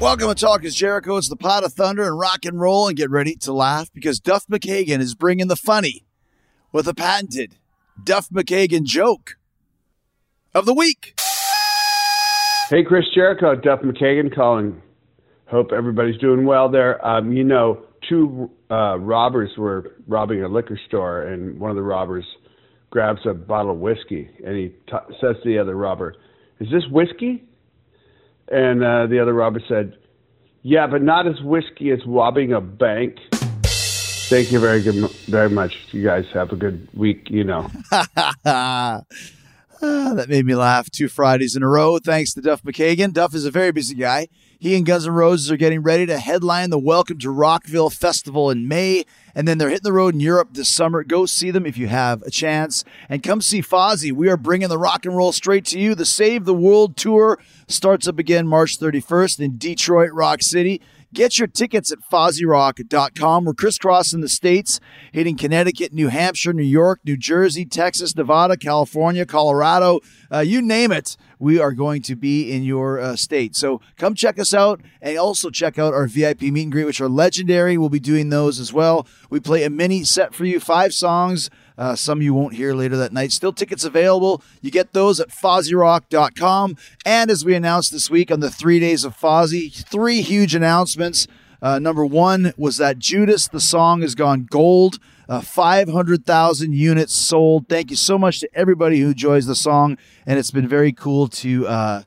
Welcome to Talk is Jericho. It's the pot of thunder and rock and roll, and get ready to laugh because Duff McKagan is bringing the funny with a patented Duff McKagan joke of the week. Hey, Chris Jericho, Duff McKagan calling. Hope everybody's doing well there. Um, you know, two uh, robbers were robbing a liquor store, and one of the robbers grabs a bottle of whiskey, and he t- says to the other robber, "Is this whiskey?" And uh, the other robber said, "Yeah, but not as whiskey as robbing a bank." Thank you very good, very much. You guys have a good week. You know. Ah, that made me laugh two Fridays in a row. Thanks to Duff McKagan. Duff is a very busy guy. He and Guns N' Roses are getting ready to headline the Welcome to Rockville Festival in May, and then they're hitting the road in Europe this summer. Go see them if you have a chance, and come see Fozzy. We are bringing the rock and roll straight to you. The Save the World tour starts up again March 31st in Detroit, Rock City. Get your tickets at FozzyRock.com. We're crisscrossing the states, hitting Connecticut, New Hampshire, New York, New Jersey, Texas, Nevada, California, Colorado, uh, you name it. We are going to be in your uh, state. So come check us out and also check out our VIP meet and greet, which are legendary. We'll be doing those as well. We play a mini set for you, five songs. Uh, some you won't hear later that night. Still tickets available. You get those at FozzyRock.com. And as we announced this week on the three days of Fozzy, three huge announcements. Uh, number one was that Judas, the song, has gone gold. Uh, 500,000 units sold. Thank you so much to everybody who enjoys the song. And it's been very cool to, uh,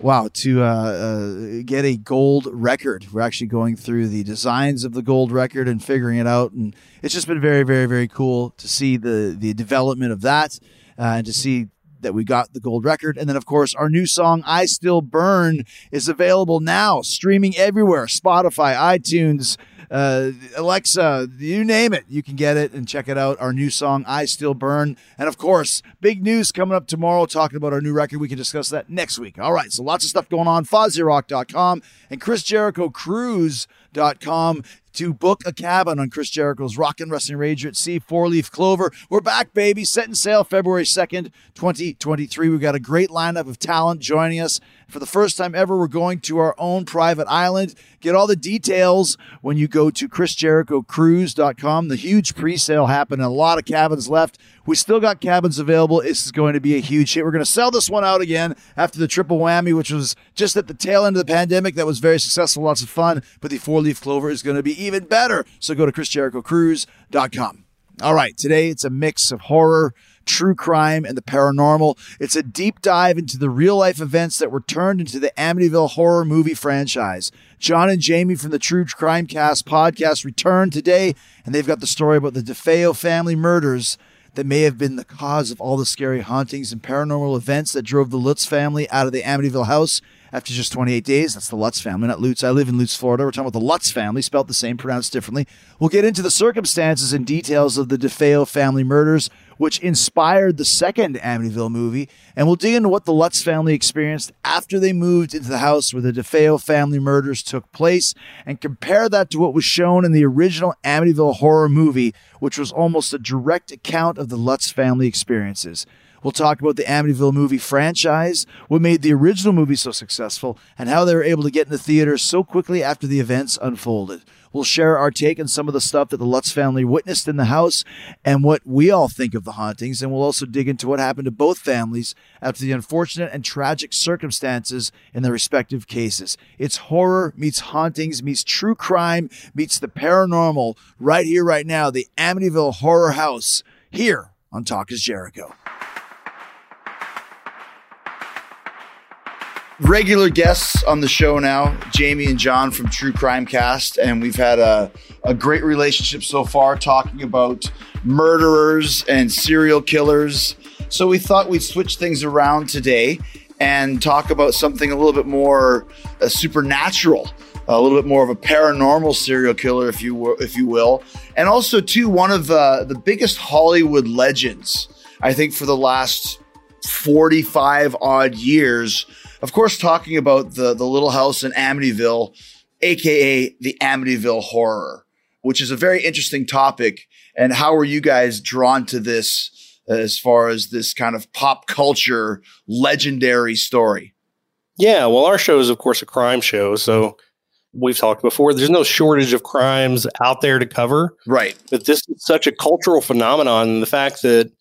wow, to uh, uh, get a gold record. We're actually going through the designs of the gold record and figuring it out. And it's just been very, very, very cool to see the, the development of that uh, and to see that we got the gold record. And then, of course, our new song, I Still Burn, is available now, streaming everywhere Spotify, iTunes, uh, Alexa, you name it. You can get it and check it out. Our new song, I Still Burn. And of course, big news coming up tomorrow talking about our new record. We can discuss that next week. All right, so lots of stuff going on. FozzyRock.com and ChrisJerichoCruise.com to book a cabin on Chris Jericho's Rock and Wrestling Rager at Sea, Four Leaf Clover. We're back, baby. Setting sail February 2nd, 2023. We've got a great lineup of talent joining us. For the first time ever, we're going to our own private island. Get all the details when you go to ChrisJerichoCruise.com. The huge pre sale happened, a lot of cabins left. We still got cabins available. This is going to be a huge hit. We're going to sell this one out again after the triple whammy, which was just at the tail end of the pandemic. That was very successful, lots of fun. But the four leaf clover is going to be even better. So go to ChrisJerichoCruise.com. All right, today it's a mix of horror, true crime, and the paranormal. It's a deep dive into the real life events that were turned into the Amityville horror movie franchise. John and Jamie from the True Crime Cast podcast return today, and they've got the story about the DeFeo family murders that may have been the cause of all the scary hauntings and paranormal events that drove the Lutz family out of the Amityville house after just 28 days. That's the Lutz family, not Lutz. I live in Lutz, Florida. We're talking about the Lutz family, spelled the same, pronounced differently. We'll get into the circumstances and details of the DeFeo family murders, which inspired the second Amityville movie, and we'll dig into what the Lutz family experienced after they moved into the house where the DeFeo family murders took place, and compare that to what was shown in the original Amityville horror movie, which was almost a direct account of the Lutz family experiences. We'll talk about the Amityville movie franchise, what made the original movie so successful, and how they were able to get into theaters so quickly after the events unfolded. We'll share our take on some of the stuff that the Lutz family witnessed in the house and what we all think of the hauntings. And we'll also dig into what happened to both families after the unfortunate and tragic circumstances in their respective cases. It's horror meets hauntings meets true crime meets the paranormal right here, right now. The Amityville Horror House here on Talk is Jericho. Regular guests on the show now, Jamie and John from True Crime Cast, and we've had a, a great relationship so far talking about murderers and serial killers. So we thought we'd switch things around today and talk about something a little bit more uh, supernatural, a little bit more of a paranormal serial killer, if you will, if you will, and also too one of uh, the biggest Hollywood legends. I think for the last 45 odd years of course, talking about the, the little house in Amityville, aka the Amityville horror, which is a very interesting topic. And how were you guys drawn to this as far as this kind of pop culture legendary story? Yeah, well, our show is, of course, a crime show. So we've talked before, there's no shortage of crimes out there to cover. Right. But this is such a cultural phenomenon. And the fact that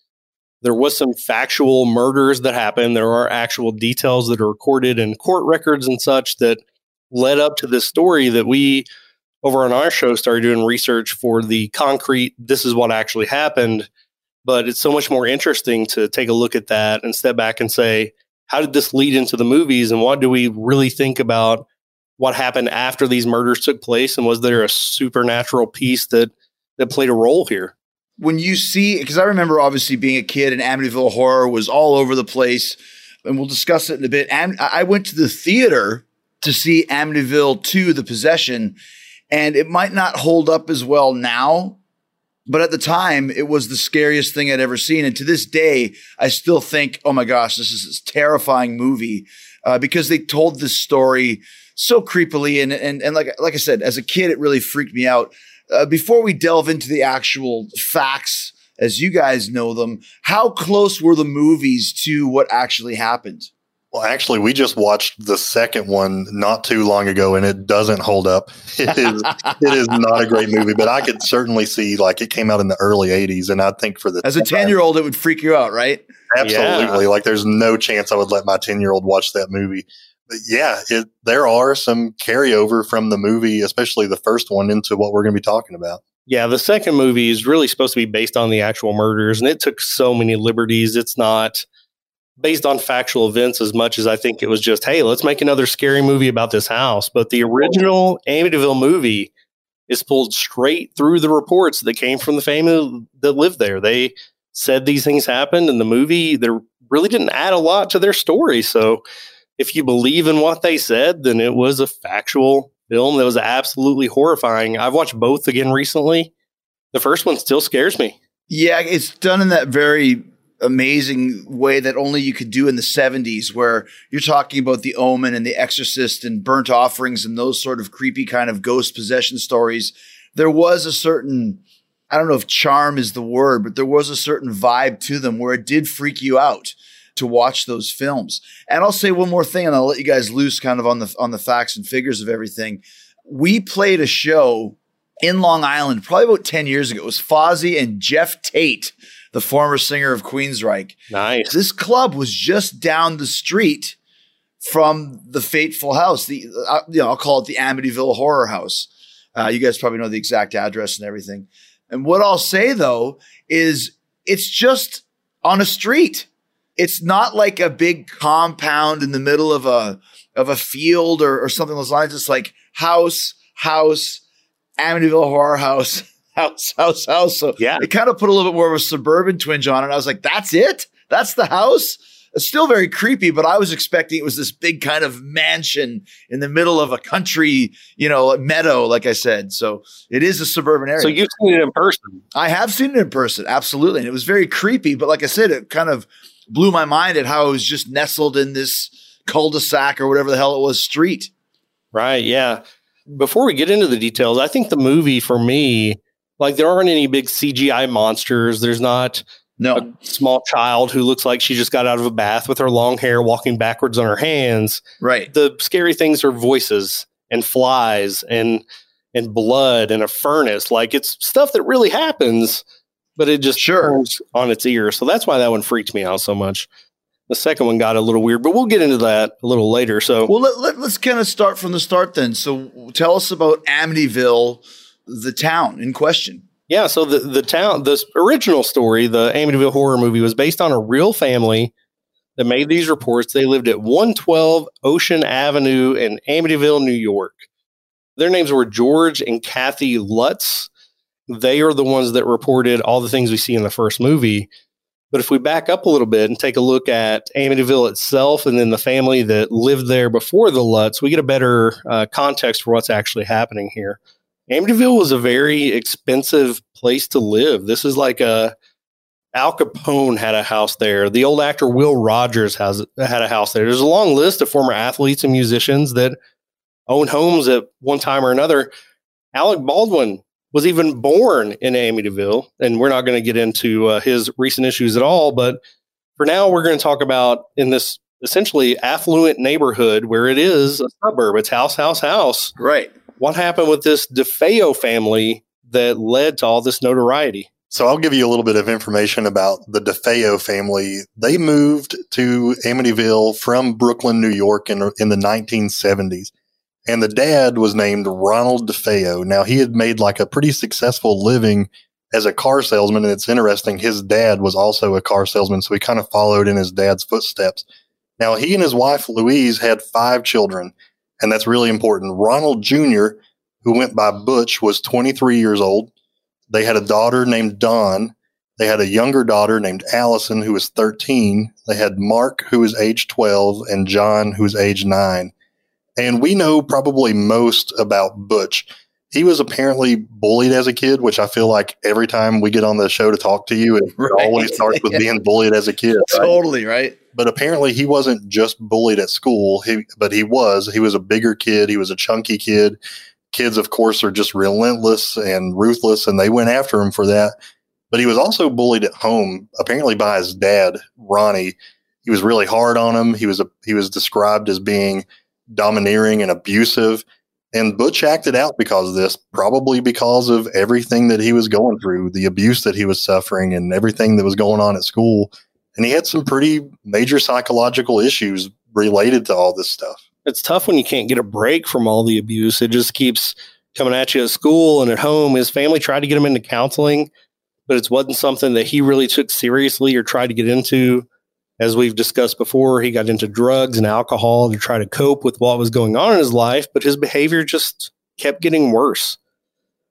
there was some factual murders that happened. There are actual details that are recorded in court records and such that led up to this story that we over on our show started doing research for the concrete this is what actually happened but it's so much more interesting to take a look at that and step back and say how did this lead into the movies and what do we really think about what happened after these murders took place and was there a supernatural piece that that played a role here when you see, because I remember obviously being a kid and Amityville horror was all over the place, and we'll discuss it in a bit. And I went to the theater to see Amityville 2, The Possession, and it might not hold up as well now, but at the time, it was the scariest thing I'd ever seen. And to this day, I still think, oh my gosh, this is a terrifying movie uh, because they told this story so creepily. And, and, and like, like I said, as a kid, it really freaked me out. Uh, before we delve into the actual facts as you guys know them, how close were the movies to what actually happened? Well, actually, we just watched the second one not too long ago, and it doesn't hold up. It is it is not a great movie, but I could certainly see like it came out in the early '80s, and I think for the as a ten year old, it would freak you out, right? Absolutely, yeah. like there's no chance I would let my ten year old watch that movie yeah, it, there are some carryover from the movie, especially the first one, into what we're going to be talking about. Yeah, the second movie is really supposed to be based on the actual murders, and it took so many liberties. It's not based on factual events as much as I think it was just, hey, let's make another scary movie about this house. But the original Amityville movie is pulled straight through the reports that came from the family that lived there. They said these things happened, and the movie they really didn't add a lot to their story. So if you believe in what they said, then it was a factual film that was absolutely horrifying. I've watched both again recently. The first one still scares me. Yeah, it's done in that very amazing way that only you could do in the 70s, where you're talking about the Omen and the Exorcist and burnt offerings and those sort of creepy kind of ghost possession stories. There was a certain, I don't know if charm is the word, but there was a certain vibe to them where it did freak you out to watch those films. And I'll say one more thing, and I'll let you guys loose kind of on the on the facts and figures of everything. We played a show in Long Island probably about 10 years ago. It was Fozzy and Geoff Tate, the former singer of Queensryche. Nice. This club was just down the street from the fateful house. The uh, you know, I'll call it the Amityville Horror House. Uh, you guys probably know the exact address and everything. And what I'll say though is it's just on a street it's not like a big compound in the middle of a of a field or, or something those lines. It's like house, house, Amityville horror house, house, house, house. So yeah, it kind of put a little bit more of a suburban twinge on it. I was like, that's it? That's the house? It's still very creepy, but I was expecting it was this big kind of mansion in the middle of a country, you know, meadow, like I said. So it is a suburban area. So you've seen it in person. I have seen it in person, absolutely. And it was very creepy, but like I said, it kind of blew my mind at how it was just nestled in this cul-de-sac or whatever the hell it was street. Right. Yeah. Before we get into the details, I think the movie for me, like there aren't any big CGI monsters. There's not No. a small child who looks like she just got out of a bath with her long hair walking backwards on her hands. Right. The scary things are voices and flies and and blood and a furnace. Like it's stuff that really happens, but it just Sure. turns on its ear. So that's why that one freaked me out so much. The second one got a little weird, but we'll get into that a little later. So Well, let, let, us kind of start from the start then. So tell us about Amityville, the town in question. Yeah, so the the town, the original story, the Amityville horror movie, was based on a real family that made these reports. They lived at 112 Ocean Avenue in Amityville, New York. Their names were George and Kathy Lutz. They are the ones that reported all the things we see in the first movie. But if we back up a little bit and take a look at Amityville itself and then the family that lived there before the Lutz, we get a better uh, context for what's actually happening here. Amityville was a very expensive place to live. This is like a Al Capone had a house there. The old actor Will Rogers has had a house there. There's a long list of former athletes and musicians that own homes at one time or another. Alec Baldwin was even born in Amityville, and we're not going to get into uh, his recent issues at all. But for now, we're going to talk about in this essentially affluent neighborhood where it is a suburb. It's house, house, house Right. what happened with this DeFeo family that led to all this notoriety? So I'll give you a little bit of information about the DeFeo family. They moved to Amityville from Brooklyn, New York in, in the 1970s. And the dad was named Ronald DeFeo. Now he had made like a pretty successful living as a car salesman. And it's interesting. His dad was also a car salesman. So he kind of followed in his dad's footsteps. Now he and his wife Louise had five children. And that's really important. Ronald Jr., who went by Butch, was 23 years old. They had a daughter named Dawn. They had a younger daughter named Allison, who was 13. They had Mark, who was age 12, and John, who was age 9. And we know probably most about Butch. He was apparently bullied as a kid, which I feel like every time we get on the show to talk to you, it Right. always starts with being bullied as a kid. right? Totally, right? but apparently he wasn't just bullied at school he but he was he was a bigger kid he was a chunky kid kids of course are just relentless and ruthless and they went after him for that but he was also bullied at home apparently by his dad ronnie he was really hard on him he was a, he was described as being domineering and abusive and butch acted out because of this probably because of everything that he was going through the abuse that he was suffering and everything that was going on at school and he had some pretty major psychological issues related to all this stuff. It's tough when you can't get a break from all the abuse. It just keeps coming at you at school and at home. His family tried to get him into counseling, but it wasn't something that he really took seriously or tried to get into. As we've discussed before, he got into drugs and alcohol to try to cope with what was going on in his life, but his behavior just kept getting worse.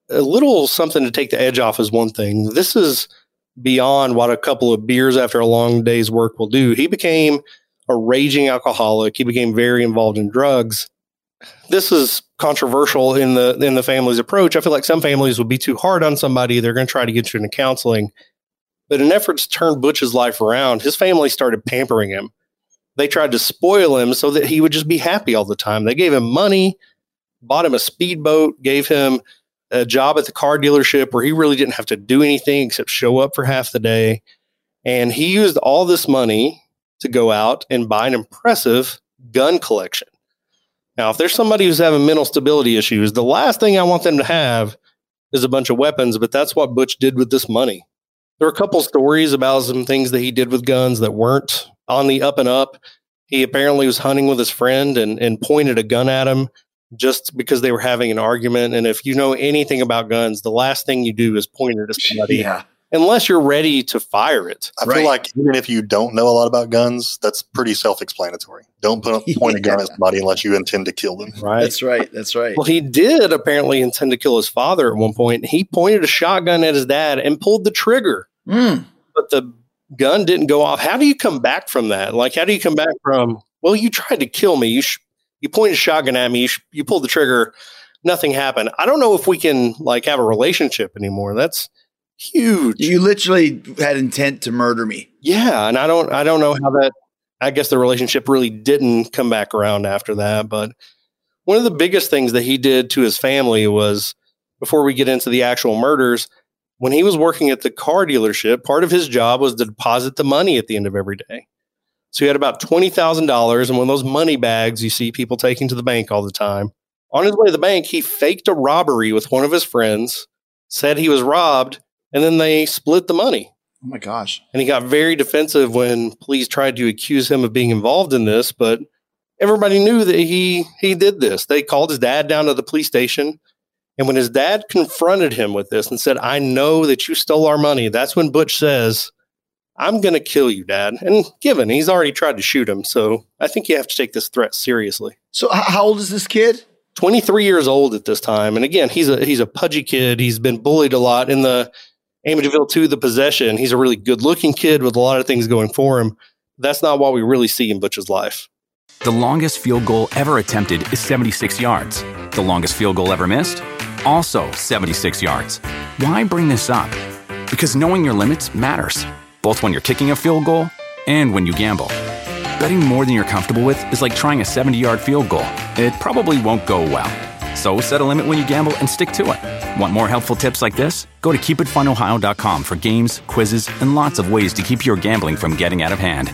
A little something to take the edge off is one thing. This is beyond what a couple of beers after a long day's work will do. He became a raging alcoholic. He became very involved in drugs. This is controversial in the in the family's approach. I feel like some families would be too hard on somebody. They're going to try to get you into counseling. But in efforts to turn Butch's life around, his family started pampering him. They tried to spoil him so that he would just be happy all the time. They gave him money, bought him a speedboat, gave him a job at the car dealership where he really didn't have to do anything except show up for half the day. And he used all this money to go out and buy an impressive gun collection. Now, if there's somebody who's having mental stability issues, the last thing I want them to have is a bunch of weapons, but that's what Butch did with this money. There are a couple stories about some things that he did with guns that weren't on the up and up. He apparently was hunting with his friend and, and pointed a gun at him just because they were having an argument. And if you know anything about guns, the last thing you do is point it at somebody Yeah. Unless you're ready to fire it. I Right. feel like even if you don't know a lot about guns, that's pretty self-explanatory. Don't put, a, point a gun at somebody unless you intend to kill them. Right. That's right. That's right. Well, he did apparently intend to kill his father at one point. He pointed a shotgun at his dad and pulled the trigger, Mm. but the gun didn't go off. How do you come back from that? Like, how do you come back from, well, you tried to kill me. You, sh- you pointed a shotgun at me. You, sh- you pulled the trigger. Nothing happened. I don't know if we can like have a relationship anymore. That's huge. You literally had intent to murder me. Yeah, and I don't I don't know how that I guess the relationship really didn't come back around after that, but one of the biggest things that he did to his family was before we get into the actual murders, When he was working at the car dealership, part of his job was to deposit the money at the end of every day. So he had about $20,000 and one of those money bags you see people taking to the bank all the time. On his way to the bank, he faked a robbery with one of his friends, said he was robbed, and then they split the money. Oh my gosh. And he got very defensive when police tried to accuse him of being involved in this, but everybody knew that he he did this. They called his dad down to the police station. And when his dad confronted him with this and said, I know that you stole our money, that's when Butch says, I'm going to kill you, dad. And given he's already tried to shoot him, so I think you have to take this threat seriously. So how old is this kid? 23 years old at this time. And again, he's a he's a pudgy kid. He's been bullied a lot in the Amityville 2 The Possession. He's a really good-looking kid with a lot of things going for him. That's not what we really see in Butch's life. The longest field goal ever attempted is 76 yards. The longest field goal ever missed? Also 76 yards. Why bring this up? Because knowing your limits matters, both when you're kicking a field goal and when you gamble. Betting more than you're comfortable with is like trying a 70 yard field goal. It probably won't go well. So set a limit when you gamble and stick to it. Want more helpful tips like this? Go to keepitfunohio.com for games, quizzes, and lots of ways to keep your gambling from getting out of hand.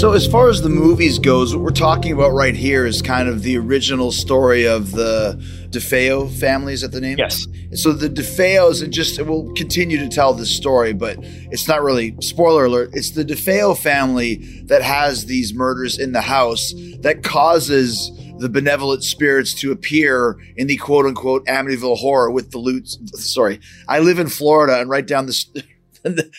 So, as far as the movies goes, what we're talking about right here is kind of the original story of the DeFeo family. Is that the name? Yes. So the DeFeos, and just we'll continue to tell this story, but it's not really spoiler alert. It's the DeFeo family that has these murders in the house that causes the benevolent spirits to appear in the quote unquote Amityville horror with the loot. Sorry, I live in Florida, and right down the.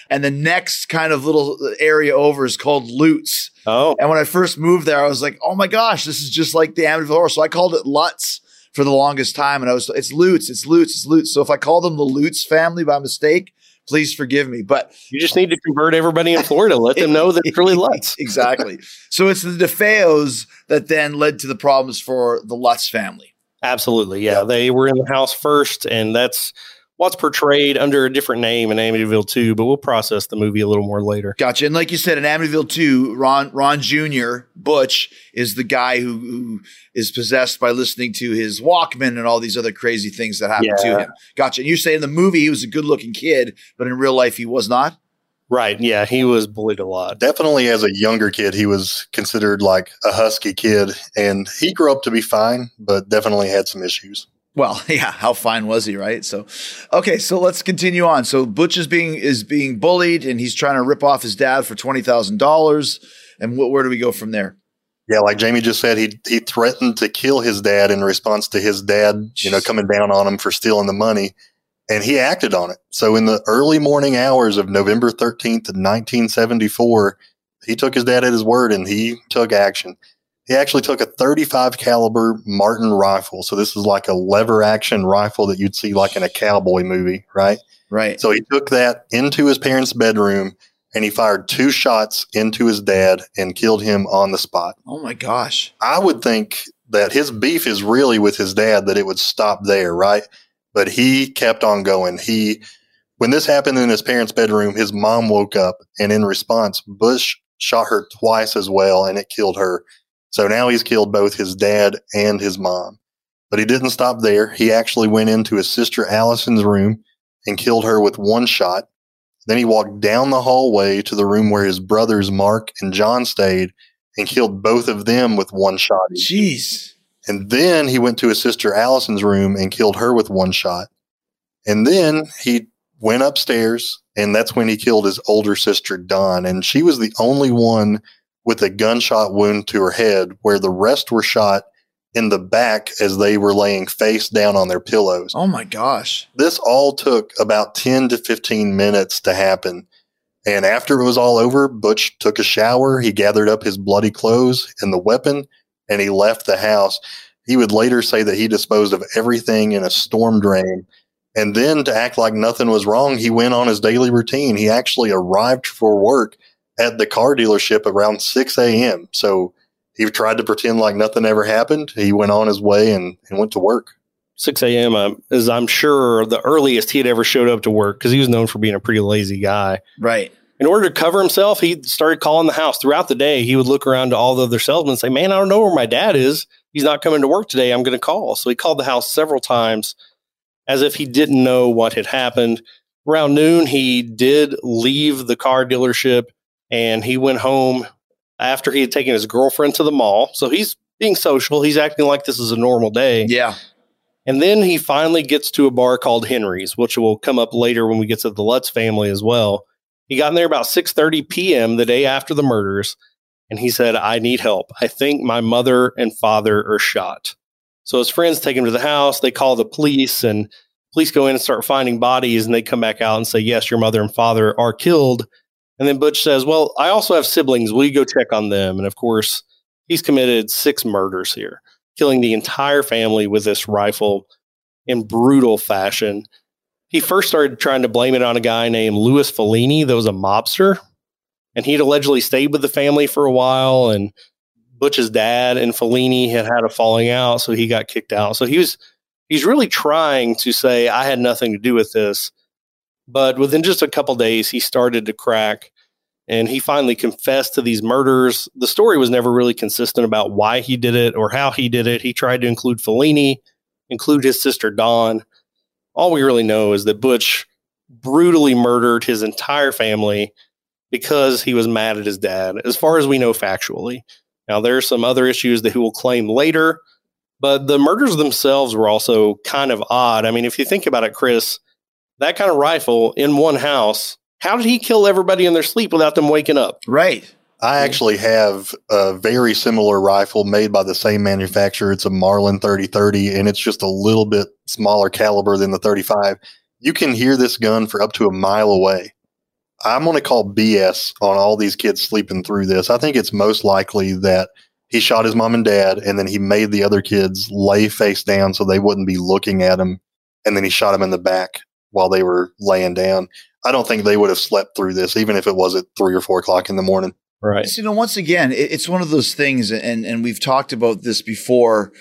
And the next kind of little area over is called Lutz. Oh, And when I first moved there, I was like, "Oh my gosh, this is just like the Amityville Horror." So I called it Lutz for the longest time, and I was, "It's Lutz, it's Lutz, it's Lutz." So if I call them the Lutz family by mistake, please forgive me. But you just need to convert everybody in Florida. Let them know that it's really Lutz. exactly. so it's the DeFeos that then led to the problems for the Lutz family. Absolutely. Yeah. They were in the house first, and that's what's portrayed under a different name in Amityville 2, but we'll process the movie a little more later. Gotcha. And like you said, in Amityville 2, Ron Ron Jr. Butch is the guy who, who is possessed by listening to his Walkman and all these other crazy things that happen to him. Gotcha. And you say in the movie he was a good looking kid, but in real life he was not. Right. Yeah. He was bullied a lot. Definitely as a younger kid, he was considered like a husky kid, and he grew up to be fine, but definitely had some issues. Well, yeah, how fine was he, right? So, okay, so let's continue on. So Butch is being is being bullied, and he's trying to rip off his dad for twenty thousand dollars. And wh- where do we go from there? Yeah, like Jamie just said, he he threatened to kill his dad in response to his dad, you know, coming down on him for stealing the money, and he acted on it. So in the early morning hours of November thirteenth, nineteen seventy four, he took his dad at his word and he took action. He actually took a 35 caliber Marlin rifle. So this is like a lever action rifle that you'd see like in a cowboy movie, right? Right. So he took that into his parents' bedroom and he fired two shots into his dad and killed him on the spot. oh my gosh. I would think that his beef is really with his dad, that it would stop there, right? But he kept on going. He, when this happened in his parents' bedroom, his mom woke up and in response, Butch shot her twice as well and it killed her. So now he's killed both his dad and his mom. But he didn't stop there. He actually went into his sister Allison's room and killed her with one shot. Then he walked down the hallway to the room where his brothers Mark and John stayed and killed both of them with one shot. Jeez. And then he went to his sister Allison's room and killed her with one shot. And then he went upstairs, and that's when he killed his older sister, Dawn. And she was the only one with a gunshot wound to her head, where the rest were shot in the back as they were laying face down on their pillows. Oh my gosh. This all took about 10 to 15 minutes to happen. And after it was all over, Butch took a shower. He gathered up his bloody clothes and the weapon and he left the house. He would later say that he disposed of everything in a storm drain. And then to act like nothing was wrong, he went on his daily routine. He actually arrived for work at the car dealership around 6 a.m. So he tried to pretend like nothing ever happened. He went on his way and, and went to work. 6 a.m. Um, is, I'm sure, the earliest he had ever showed up to work because he was known for being a pretty lazy guy. Right. In order to cover himself, he started calling the house throughout the day. He would look around to all the other salesmen and say, Man, I don't know where my dad is. He's not coming to work today. I'm going to call. So he called the house several times as if he didn't know what had happened. Around noon, he did leave the car dealership and he went home after he had taken his girlfriend to the mall. So he's being social. He's acting like this is a normal day. Yeah. And then he finally gets to a bar called Henry's, which will come up later when we get to the Lutz family as well. He got in there about 6:30 p.m. the day after the murders, and he said, "I need help. I think my mother and father are shot." So his friends take him to the house. They call the police, and police go in and start finding bodies, and they come back out and say, "Yes, your mother and father are killed." And then Butch says, "Well, I also have siblings. Will you go check on them?" And of course, he's committed six murders here killing the entire family with this rifle in brutal fashion. He first started trying to blame it on a guy named Louis Falini that was a mobster. And he'd allegedly stayed with the family for a while. And Butch's dad and Falini had had a falling out. So he got kicked out. So he was, he's really trying to say, I had nothing to do with this. But within just a couple days, he started to crack and he finally confessed to these murders. The story was never really consistent about why he did it or how he did it. He tried to include Falini, include his sister Dawn. All we really know is that Butch brutally murdered his entire family because he was mad at his dad, as far as we know factually. Now, there are some other issues that he will claim later, but the murders themselves were also kind of odd. I mean, if you think about it, Chris, that kind of rifle in one house how did he kill everybody in their sleep without them waking up? Right. I actually have a very similar rifle made by the same manufacturer. It's a Marlin 3030 and it's just a little bit smaller caliber than the 35. You can hear this gun for up to a mile away. I'm going to call BS on all these kids sleeping through this. I think it's most likely that he shot his mom and dad and then he made the other kids lay face down so they wouldn't be looking at him. And then he shot them in the back while they were laying down. I don't think they would have slept through this, even if it was at three or four o'clock in the morning. Right. So, you know, once again, it, it's one of those things, and and we've talked about this before.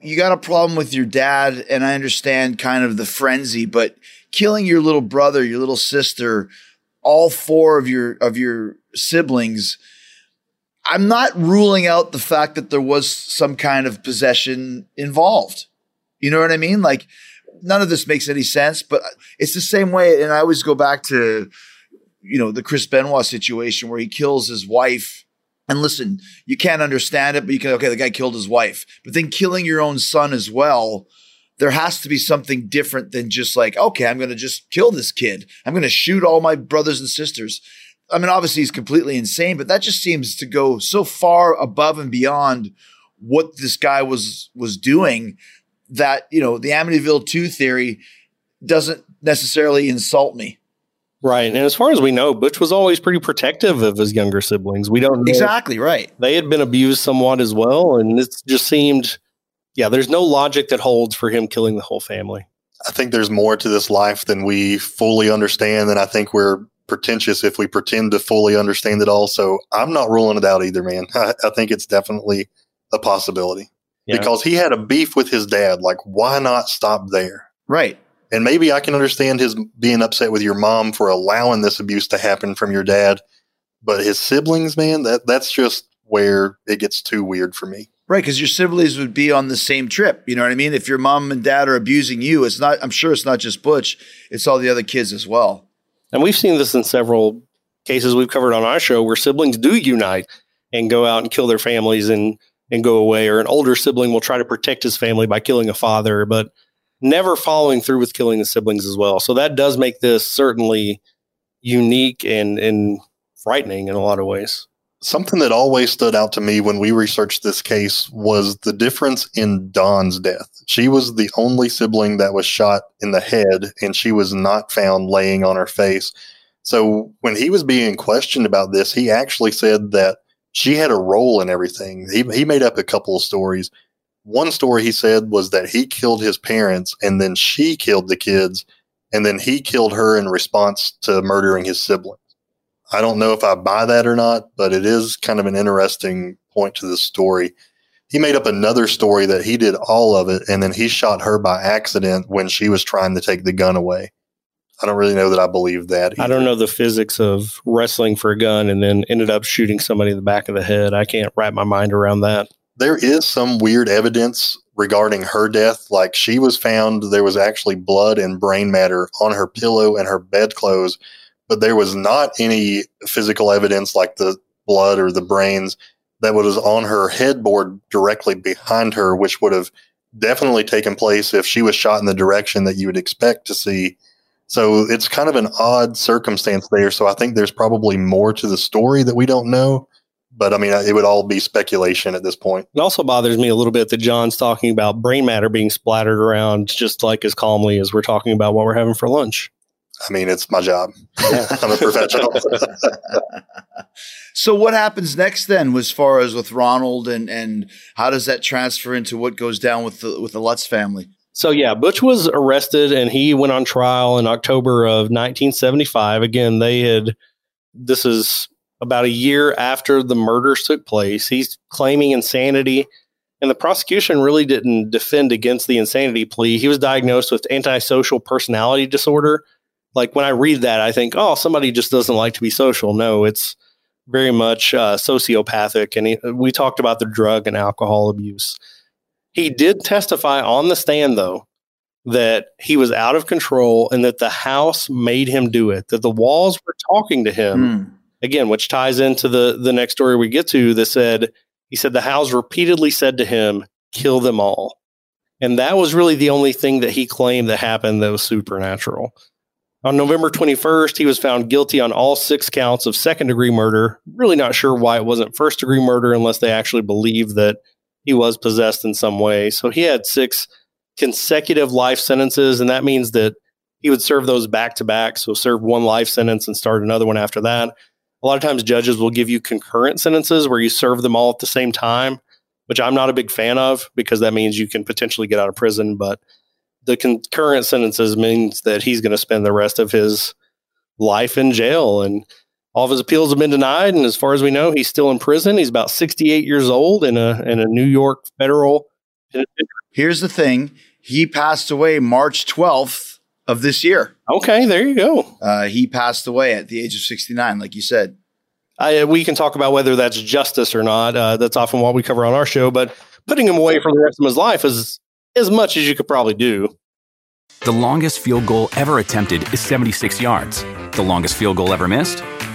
You got a problem with your dad, and I understand kind of the frenzy, but killing your little brother, your little sister, all four of your of your siblings. I'm not ruling out the fact that there was some kind of possession involved. You know what I mean? Like none of this makes any sense, but it's the same way. And I always go back to, you know, the Chris Benoit situation where he kills his wife. And listen, you can't understand it, but you can, okay, the guy killed his wife. But then killing your own son as well, there has to be something different than just like, okay, I'm going to just kill this kid. I'm going to shoot all my brothers and sisters. I mean, obviously he's completely insane, but that just seems to go so far above and beyond what this guy was was doing that, you know, the Amityville 2 theory doesn't necessarily insult me. Right. And as far as we know, Butch was always pretty protective of his younger siblings. We don't know. Exactly right. They had been abused somewhat as well. And it just seemed, yeah, there's no logic that holds for him killing the whole family. I think there's more to this life than we fully understand. And I think we're pretentious if we pretend to fully understand it all. So I'm not ruling it out either, man. I, I think it's definitely a possibility Yeah. because he had a beef with his dad. Like, why not stop there? Right. And maybe I can understand his being upset with your mom for allowing this abuse to happen from your dad, but his siblings, man, that that's just where it gets too weird for me. Right, because your siblings would be on the same trip. You know what I mean? If your mom and dad are abusing you, it's not. I'm sure it's not just Butch; it's all the other kids as well. And we've seen this in several cases we've covered on our show where siblings do unite and go out and kill their families and and go away, or an older sibling will try to protect his family by killing a father, but never following through with killing the siblings as well. So that does make this certainly unique and and frightening in a lot of ways. Something that always stood out to me when we researched this case was the difference in Dawn's death. She was the only sibling that was shot in the head, and she was not found laying on her face. So when he was being questioned about this, he actually said that she had a role in everything. He, he made up a couple of stories. One story he said was that he killed his parents and then she killed the kids, and then he killed her in response to murdering his siblings. I don't know if I buy that or not, but it is kind of an interesting point to this story. He made up another story that he did all of it and then he shot her by accident when she was trying to take the gun away. I don't really know that I believe that. I don't know the physics of wrestling for a gun and then ended up shooting somebody in the back of the head. I can't wrap my mind around that. There is some weird evidence regarding her death. Like she was found, there was actually blood and brain matter on her pillow and her bedclothes, but there was not any physical evidence like the blood or the brains that was on her headboard directly behind her, which would have definitely taken place if she was shot in the direction that you would expect to see. So it's kind of an odd circumstance there. So I think there's probably more to the story that we don't know. But I mean, it would all be speculation at this point. It also bothers me a little bit that John's talking about brain matter being splattered around just like as calmly as we're talking about what we're having for lunch. I mean, it's my job. I'm a professional. So what happens next then, as far as with Ronald, and and how does that transfer into what goes down with the with the Lutz family? So yeah, Butch was arrested and he went on trial in October of 1975. Again, they had this is about a year after the murders took place. He's claiming insanity and the prosecution really didn't defend against the insanity plea. He was diagnosed with antisocial personality disorder. Like when I read that, I think, oh, somebody just doesn't like to be social. No, it's very much uh, sociopathic. And he, we talked about the drug and alcohol abuse. He did testify on the stand, though, that he was out of control and that the house made him do it, that the walls were talking to him. Hmm. Again, which ties into the, the next story we get to that said, he said the house repeatedly said to him, kill them all. And that was really the only thing that he claimed that happened that was supernatural. On November 21st, he was found guilty on all six counts of second degree murder. Really not sure why it wasn't first degree murder unless they actually believe that he was possessed in some way. So he had six consecutive life sentences, and that means that he would serve those back to back. So serve one life sentence and start another one after that. A lot of times judges will give you concurrent sentences where you serve them all at the same time, which I'm not a big fan of because that means you can potentially get out of prison. But the concurrent sentences means that he's going to spend the rest of his life in jail and all of his appeals have been denied and as far as we know he's still in prison he's about 68 years old in a in a new york federal Here's the thing: he passed away March 12th of this year. okay there you go Uh, he passed away at the age of 69, like you said. I, we can talk about whether that's justice or not uh, that's often what we cover on our show but putting him away for the rest of his life is as much as you could probably do The longest field goal ever attempted is 76 yards. The longest field goal ever missed?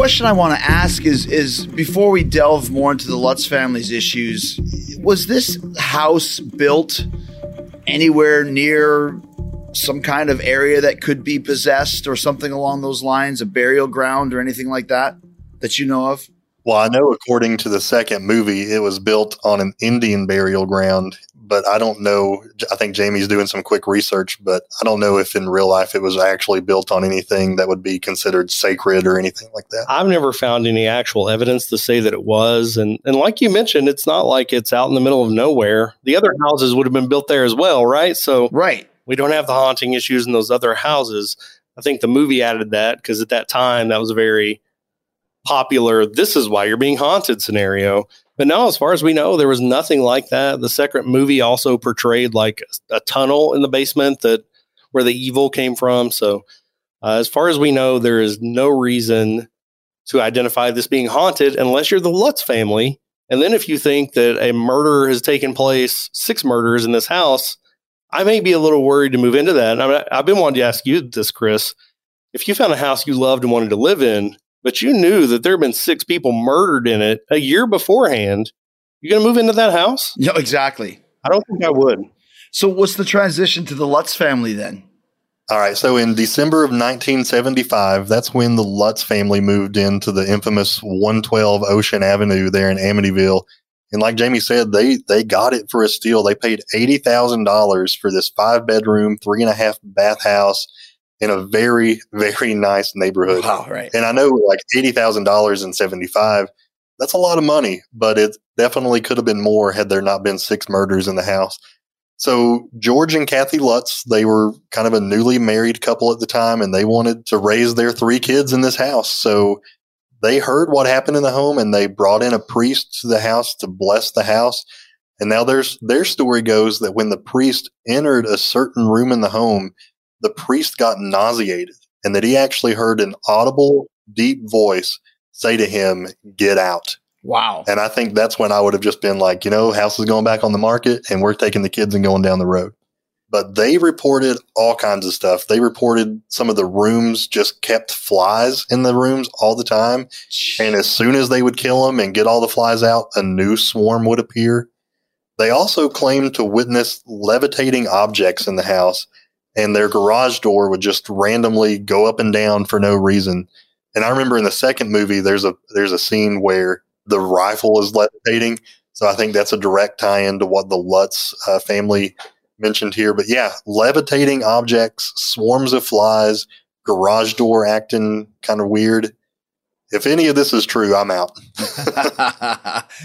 Question I want to ask is is before we delve more into the Lutz family's issues, was this house built anywhere near some kind of area that could be possessed or something along those lines, a burial ground or anything like that that you know of? Well, I know according to the second movie, it was built on an Indian burial ground, but I don't know. I think Jamie's doing some quick research, but I don't know if in real life it was actually built on anything that would be considered sacred or anything like that. I've never found any actual evidence to say that it was. And and like you mentioned, it's not like it's out in the middle of nowhere. The other houses would have been built there as well, right? So Right. we don't have the haunting issues in those other houses. I think the movie added that because at that time that was a very popular this is why you're being haunted scenario. But no, as far as we know, there was nothing like that. The second movie also portrayed like a tunnel in the basement that where the evil came from. So uh, as far as we know, there is no reason to identify this being haunted unless you're the Lutz family. And then if you think that a murder has taken place, six murders in this house, I may be a little worried to move into that. I I've been wanting to ask you this, Chris. If you found a house you loved and wanted to live in, but you knew that there had been six people murdered in it a year beforehand, you're going to move into that house? No, exactly. I don't think I would. So what's the transition to the Lutz family then? All right. So in December of 1975, that's when the Lutz family moved into the infamous 112 Ocean Avenue there in Amityville. And like Jamie said, they they got it for a steal. They paid eighty thousand dollars for this five bedroom, three and a half bath house, in a very, very nice neighborhood. Wow, right. And I know like $80,000 in 75, that's a lot of money, but it definitely could have been more had there not been six murders in the house. So George and Kathy Lutz, they were kind of a newly married couple at the time and they wanted to raise their three kids in this house. So they heard what happened in the home and they brought in a priest to the house to bless the house. And now there's their story goes that when the priest entered a certain room in the home, the priest got nauseated and that he actually heard an audible, deep voice say to him, Get out. Wow. And I think that's when I would have just been like, you know, house is going back on the market and we're taking the kids and going down the road. But they reported all kinds of stuff. They reported some of the rooms just kept flies in the rooms all the time. And as soon as they would kill them and get all the flies out, a new swarm would appear. They also claimed to witness levitating objects in the house, and their garage door would just randomly go up and down for no reason. And I remember in the second movie, there's a there's a scene where the rifle is levitating. So I think that's a direct tie-in to what the Lutz uh, family mentioned here. But yeah, levitating objects, swarms of flies, garage door acting kind of weird. If any of this is true, I'm out.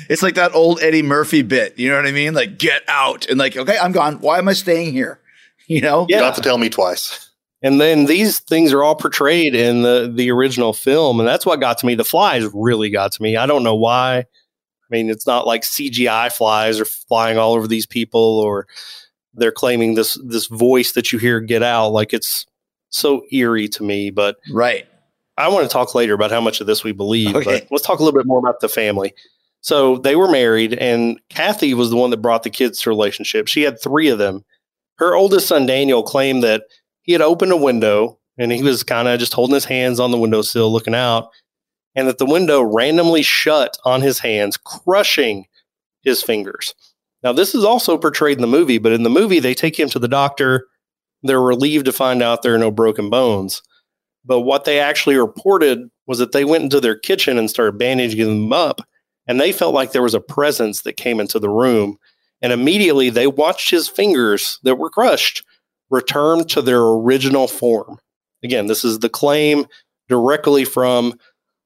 it's like that old Eddie Murphy bit. You know what I mean? Like, get out. And like, okay, I'm gone. Why am I staying here? You know? You don't have to tell me twice. And then these things are all portrayed in the the original film, and that's what got to me. The flies really got to me. I don't know why. I mean, it's not like CGI flies are flying all over these people, or they're claiming this this voice that you hear get out. Like it's so eerie to me. But Right. I want to talk later about how much of this we believe. Okay. But let's talk a little bit more about the family. So they were married, and Kathy was the one that brought the kids to relationship. She had three of them. Her oldest son Daniel claimed that he had opened a window and he was kind of just holding his hands on the windowsill looking out, and that the window randomly shut on his hands, crushing his fingers. Now, this is also portrayed in the movie, but in the movie, they take him to the doctor. They're relieved to find out there are no broken bones. But what they actually reported was that they went into their kitchen and started bandaging them up, and they felt like there was a presence that came into the room. And immediately they watched his fingers that were crushed return to their original form. Again, this is the claim directly from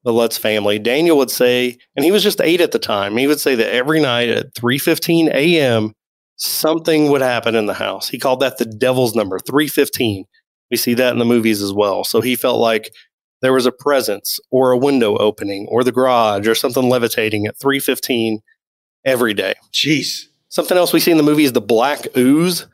the Lutz family. Daniel would say, and he was just eight at the time, he would say that every night at 3.15 a.m., something would happen in the house. He called that the devil's number, 315. We see that in the movies as well. So he felt like there was a presence or a window opening or the garage or something levitating at 315 every day. Jeez. Something else we see in the movie is the black ooze.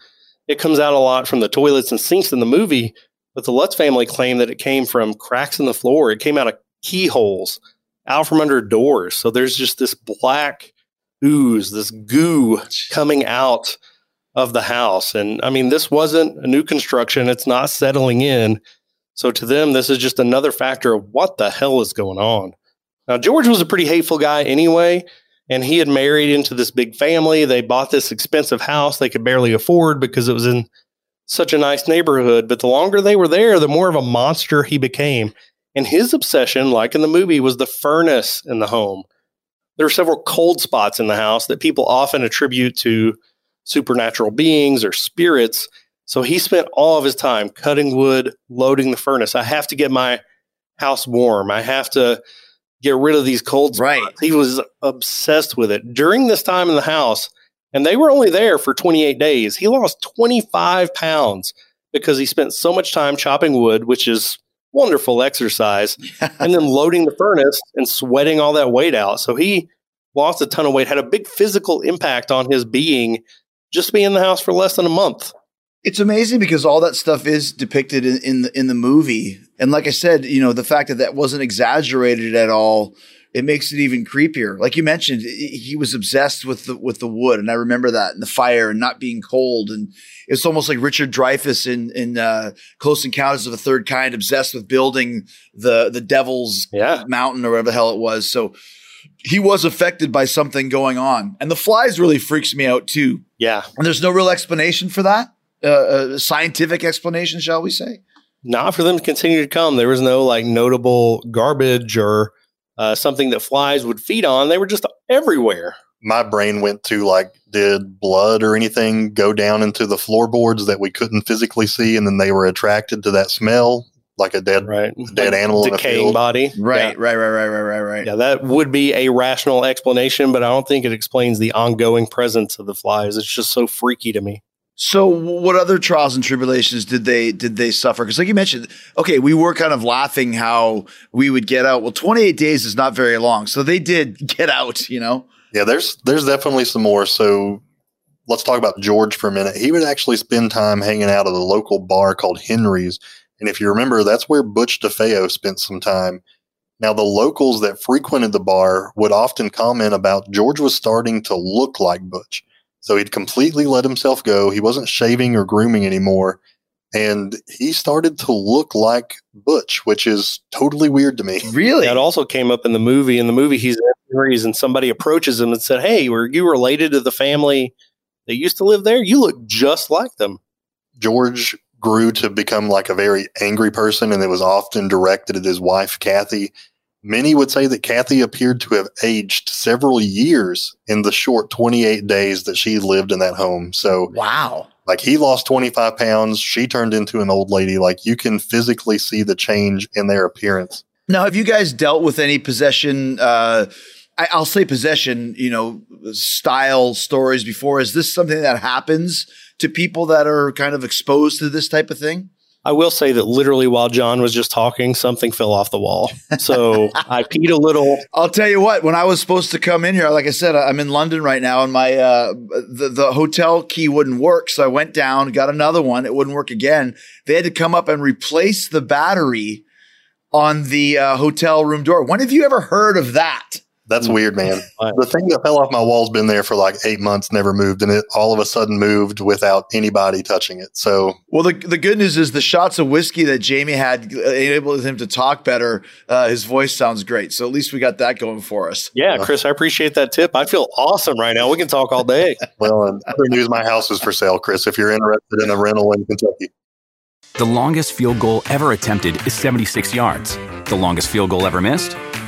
It comes out a lot from the toilets and sinks in the movie, but the Lutz family claim that it came from cracks in the floor. It came out of keyholes, out from under doors. So there's just this black ooze, this goo coming out of the house. And I mean, this wasn't a new construction, it's not settling in. So to them, this is just another factor of what the hell is going on. Now, George was a pretty hateful guy anyway, and he had married into this big family. They bought this expensive house they could barely afford because it was in such a nice neighborhood. But the longer they were there, the more of a monster he became. And his obsession, like in the movie, was the furnace in the home. There are several cold spots in the house that people often attribute to supernatural beings or spirits. So he spent all of his time cutting wood, loading the furnace. I have to get my house warm. I have to get rid of these cold spots. Right. He was obsessed with it. During this time in the house, and they were only there for 28 days, he lost 25 pounds because he spent so much time chopping wood, which is wonderful exercise, and then loading the furnace and sweating all that weight out. So he lost a ton of weight, had a big physical impact on his being just being in the house for less than a month. It's amazing because all that stuff is depicted in, in the in the movie, and like I said, you know, the fact that that wasn't exaggerated at all, it makes it even creepier. Like you mentioned, he was obsessed with the with the wood, and I remember that, and the fire, and not being cold, and it's almost like Richard Dreyfuss in in uh, Close Encounters of the Third Kind, obsessed with building the the Devil's Yeah. Mountain or whatever the hell it was. So he was affected by something going on, and the flies really freaks me out too. Yeah. And there's no real explanation for that. Uh, scientific explanation, shall we say? Not for them to continue to come. There was no like notable garbage or uh, something that flies would feed on. They were just everywhere. my brain went to like, did blood or anything go down into the floorboards that we couldn't physically see, and then they were attracted to that smell, like a dead Right. dead animal in a decaying field? body. Right, right, right, right, right, right, right. Yeah, that would be a rational explanation, but I don't think it explains the ongoing presence of the flies. It's just so freaky to me. So, what other trials and tribulations did they did they suffer? Because, like you mentioned, okay, we were kind of laughing how we would get out. Well, twenty eight days is not very long, so they did get out. You know, Yeah, there's there's definitely some more. So let's talk about George for a minute. He would actually spend time hanging out at a local bar called Henry's, and if you remember, that's where Butch DeFeo spent some time. Now, the locals that frequented the bar would often comment about George was starting to look like Butch. So he'd completely let himself go. He wasn't shaving or grooming anymore. And he started to look like Butch, which is totally weird to me. really? That also came up in the movie. In the movie, he's in Henry's and somebody approaches him and said, Hey, were you related to the family that used to live there? You look just like them. George grew to become like a very angry person, and it was often directed at his wife, Kathy. Many would say that Kathy appeared to have aged several years in the short 28 days that she lived in that home. So, wow. like, he lost 25 pounds. She turned into an old lady. Like, you can physically see the change in their appearance. Now, have you guys dealt with any possession? Uh, I, I'll say possession, you know, style stories before. Is this something that happens to people that are kind of exposed to this type of thing? I will say that literally while John was just talking, something fell off the wall. So I peed a little. I'll tell you what. When I was supposed to come in here, like I said, I'm in London right now, and my uh, the the hotel key wouldn't work. So I went down, got another one. It wouldn't work again. They had to come up and replace the battery on the uh, hotel room door. When have you ever heard of that? That's weird, man. The thing that fell off my wall's been there for like eight months, never moved, and it all of a sudden moved without anybody touching it. So, Well, the, the good news is the shots of whiskey that Jamie had uh, enabled him to talk better. Uh, his voice sounds great. So at least we got that going for us. Yeah, Chris, I appreciate that tip. I feel awesome right now. We can talk all day. well, and other news, my house is for sale, Chris. If you're interested in a rental in Kentucky. The longest field goal ever attempted is 76 yards. The longest field goal ever missed?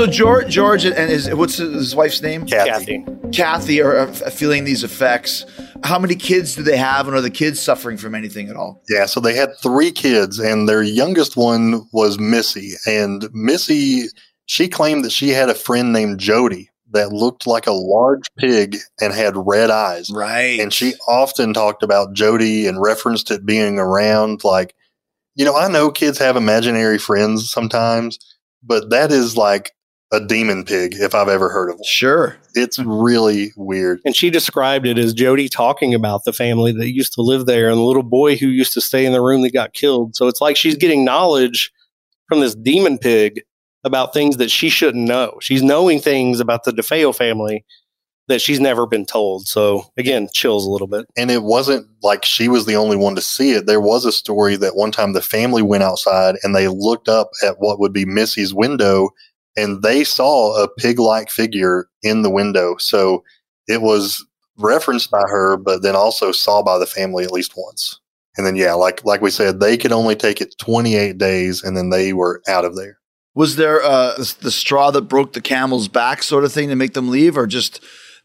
So George, George, and his what's his wife's name? Kathy. Kathy. Kathy are uh, feeling these effects. How many kids do they have, and are the kids suffering from anything at all? Yeah, so they had three kids, and their youngest one was Missy. And Missy, she claimed that she had a friend named Jody that looked like a large pig and had red eyes. Right. And she often talked about Jody and referenced it being around. Like, you know, I know kids have imaginary friends sometimes, but that is like a demon pig if I've ever heard of one. sure. It's really weird. And she described it as Jody talking about the family that used to live there and the little boy who used to stay in the room that got killed. So it's like she's getting knowledge from this demon pig about things that she shouldn't know. She's knowing things about the DeFeo family that she's never been told. So again, chills a little bit. and it wasn't like she was the only one to see it. There was a story that one time the family went outside and they looked up at what would be Missy's window and they saw a pig like figure in the window. So it was referenced by her, but then also saw by the family at least once. And then, yeah, like, like we said, they could only take it 28 days and then they were out of there. Was there uh, the straw that broke the camel's back, sort of thing, to make them leave, or just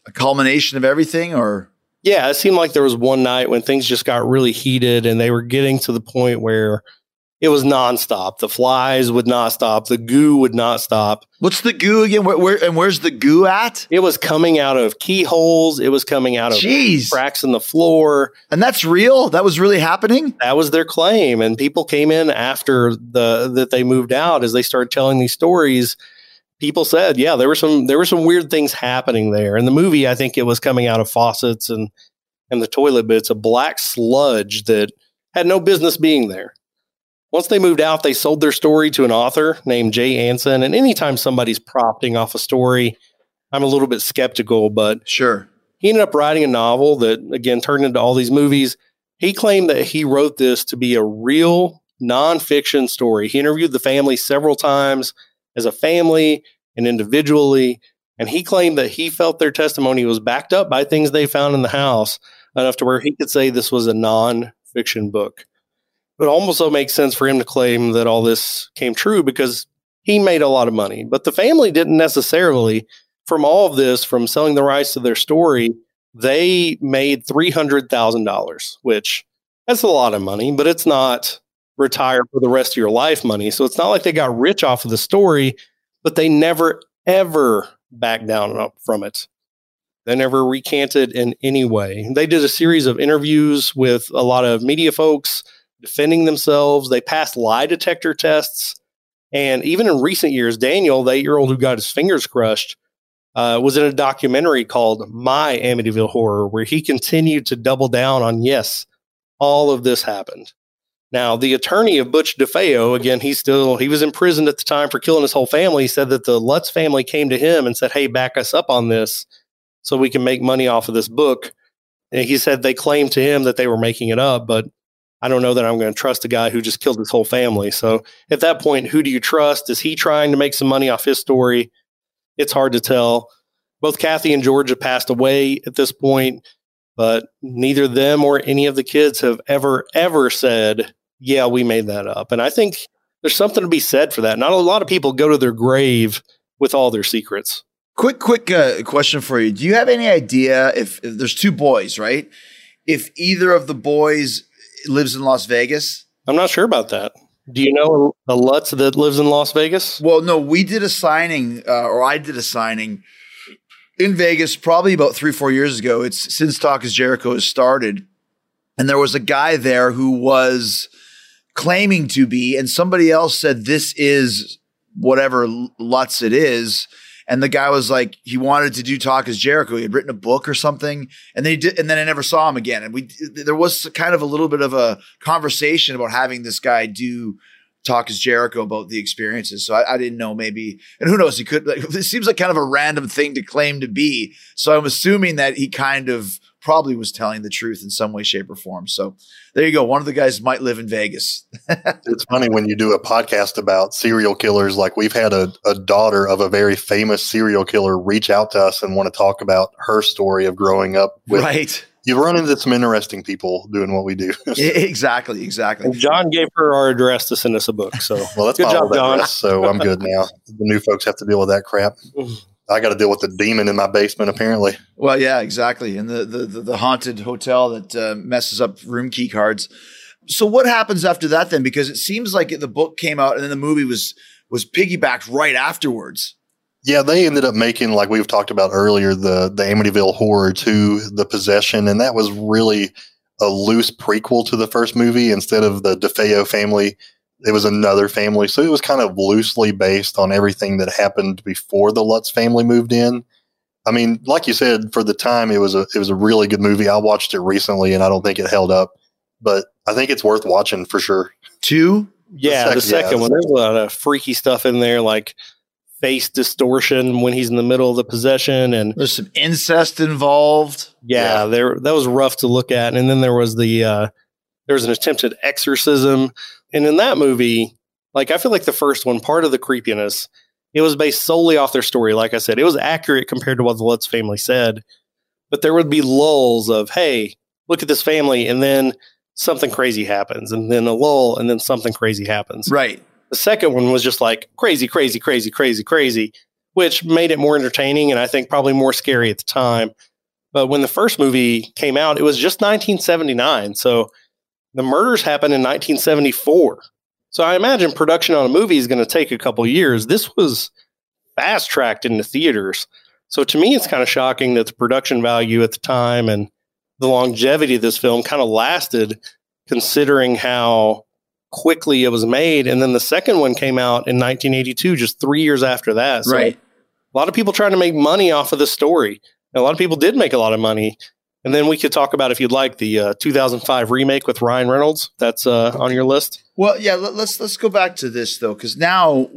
a culmination of everything? Or Yeah, it seemed like there was one night when things just got really heated and they were getting to the point where it was nonstop. The flies would not stop. The goo would not stop. what's the goo again? Where, where and where's the goo at? It was coming out of keyholes. It was coming out of Jeez, cracks in the floor. and that's real. That was really happening. That was their claim. And people came in after the that they moved out as they started telling these stories. People said, yeah, there were some there were some weird things happening there. In the movie, I think it was coming out of faucets and and the toilet, but it's a black sludge that had no business being there. Once they moved out, they sold their story to an author named Jay Anson. And anytime somebody's profiting off a story, I'm a little bit skeptical, but Sure. He ended up writing a novel that again turned into all these movies. He claimed that he wrote this to be a real nonfiction story. He interviewed the family several times as a family and individually, and he claimed that he felt their testimony was backed up by things they found in the house enough to where he could say this was a non-fiction book. It almost so makes sense for him to claim that all this came true because he made a lot of money. But the family didn't necessarily, from all of this, from selling the rights to their story, they made $300,000, which that's a lot of money, but it's not retire for the rest of your life money. So it's not like they got rich off of the story, but they never, ever backed down from it. They never recanted in any way. They did a series of interviews with a lot of media folks defending themselves. They passed lie detector tests. And even in recent years, Daniel, the eight year old who got his fingers crushed, uh, was in a documentary called My Amityville Horror, where he continued to double down on yes, all of this happened. Now, the attorney of Butch DeFeo, again, he's still he was imprisoned at the time for killing his whole family. Said that the Lutz family came to him and said, "Hey, back us up on this, so we can make money off of this book." And he said they claimed to him that they were making it up, but I don't know that I'm going to trust a guy who just killed his whole family. So at that point, who do you trust? Is he trying to make some money off his story? It's hard to tell. Both Kathy and George have passed away at this point, but neither them or any of the kids have ever, ever said, yeah, we made that up. And I think there's something to be said for that. Not a lot of people go to their grave with all their secrets. Quick, quick uh, question for you. Do you have any idea if, if there's two boys, right? If either of the boys lives in Las Vegas? I'm not sure about that. Do you know a Lutz that lives in Las Vegas? Well, no, we did a signing, uh, or I did a signing in Vegas probably about three, four years ago. It's since Talk is Jericho has started. And there was a guy there who was claiming to be, and somebody else said, This is whatever Lutz it is. And the guy was like, he wanted to do Talk is Jericho. He had written a book or something, and then he did, and then I never saw him again. And we there was kind of a little bit of a conversation about having this guy do Talk is Jericho about the experiences. So I, I didn't know maybe, and who knows? He could. Like, it seems like kind of a random thing to claim to be. So I'm assuming that he kind of probably was telling the truth in some way, shape, or form. So there you go. One of the guys might live in Vegas. it's funny when you do a podcast about serial killers. Like we've had a, a daughter of a very famous serial killer reach out to us and want to talk about her story of growing up with. Right. You run into some interesting people doing what we do. exactly, exactly. And John gave her our address to send us a book. So well, that's good job, John. address, so I'm good now. The new folks have to deal with that crap. Mm-hmm. I got to deal with the demon in my basement, apparently. Well, yeah, exactly. And the the the, haunted hotel that uh, messes up room key cards. So what happens after that then? Because it seems like the book came out and then the movie was was piggybacked right afterwards. Yeah, they ended up making like we've talked about earlier the the Amityville Horror to the Possession, and that was really a loose prequel to the first movie. Instead of the DeFeo family, it was another family, so it was kind of loosely based on everything that happened before the Lutz family moved in. I mean, like you said, for the time, it was a it was a really good movie. I watched it recently, and I don't think it held up, but I think it's worth watching for sure. Two, Yeah, the The second yeah, one. There's a lot of freaky stuff in there, like face distortion when he's in the middle of the possession, and there's some incest involved. yeah, Yeah. there that was rough to look at. And then there was the uh, there was an attempted exorcism, and in that movie, like I feel like the first one, part of the creepiness, it was based solely off their story. Like I said, it was accurate compared to what the Lutz family said, but there would be lulls of, hey, look at this family, and then something crazy happens, and then a lull, and then something crazy happens. Right. The second one was just like crazy, crazy, crazy, crazy, crazy, which made it more entertaining and I think probably more scary at the time. But when the first movie came out, it was just 1979. So the murders happened in 1974. So I imagine production on a movie is going to take a couple years. This was fast tracked into theaters. So to me, it's kind of shocking that the production value at the time and the longevity of this film kind of lasted, considering how quickly it was made. And then the second one came out in 1982, just three years after that. So Right. a lot of people trying to make money off of the story. And a lot of people did make a lot of money. And then we could talk about, if you'd like, the uh, 2005 remake with Ryan Reynolds. That's uh, on your list. Well, yeah. Let, let's let's go back to this though, because now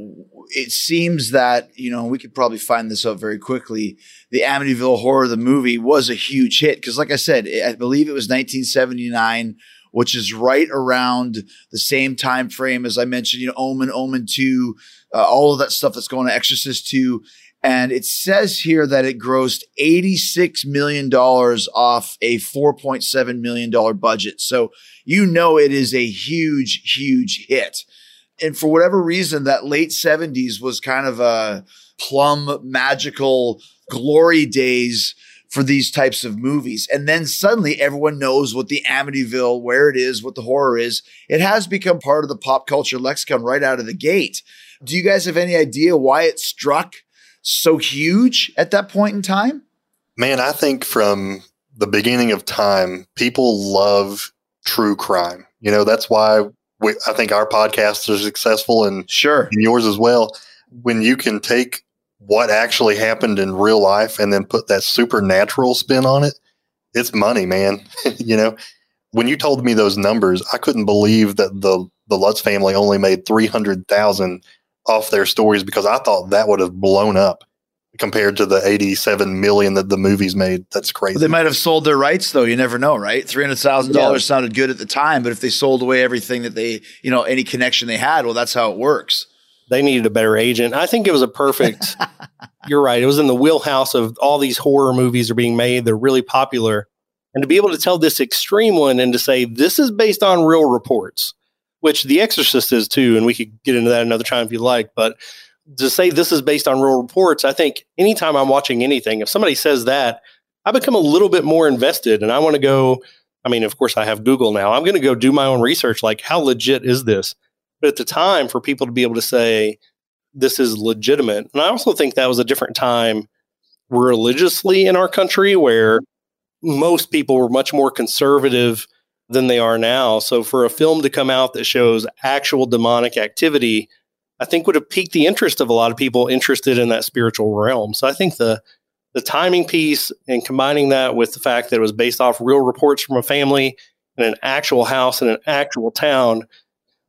it seems that, you know, we could probably find this out very quickly. The Amityville Horror, the movie, was a huge hit. Because, like I said, I believe it was 1979, which is right around the same time frame as I mentioned, you know, Omen, Omen 2, uh, all of that stuff that's going to Exorcist 2. And it says here that it grossed $86 million off a $4.7 million budget. So you know it is a huge, huge hit. And for whatever reason, that late 70s was kind of a plum magical glory days for these types of movies. And then suddenly everyone knows what the Amityville, where it is, what the horror is. It has become part of the pop culture lexicon right out of the gate. Do you guys have any idea why it struck so huge at that point in time? Man, I think from the beginning of time, people love true crime. You know, that's why we, I think our podcasts are successful and, Sure. and yours as well. When you can take what actually happened in real life and then put that supernatural spin on it, it's money, man. you know, when you told me those numbers, I couldn't believe that the the Lutz family only made three hundred thousand off their stories because I thought that would have blown up compared to the eighty seven million that the movies made. That's crazy. They might have sold their rights, though. You never know, right? Three hundred thousand Yeah. dollars sounded good at the time, but if they sold away everything that they, you know, any connection they had, well, that's how it works. they needed a better agent. I think it was a perfect. you're right. It was in the wheelhouse of all these horror movies are being made. They're really popular, and to be able to tell this extreme one and to say this is based on real reports, which The Exorcist is too, and we could get into that another time if you like. But to say this is based on real reports, I think anytime I'm watching anything, if somebody says that, I become a little bit more invested, and I want to go. I mean, of course, I have Google now. I'm going to go do my own research. Like, how legit is this? But at the time, for people to be able to say this is legitimate, and I also think that was a different time religiously in our country where most people were much more conservative than they are now. So for a film to come out that shows actual demonic activity, I think would have piqued the interest of a lot of people interested in that spiritual realm. So I think the the timing piece and combining that with the fact that it was based off real reports from a family in an actual house in an actual town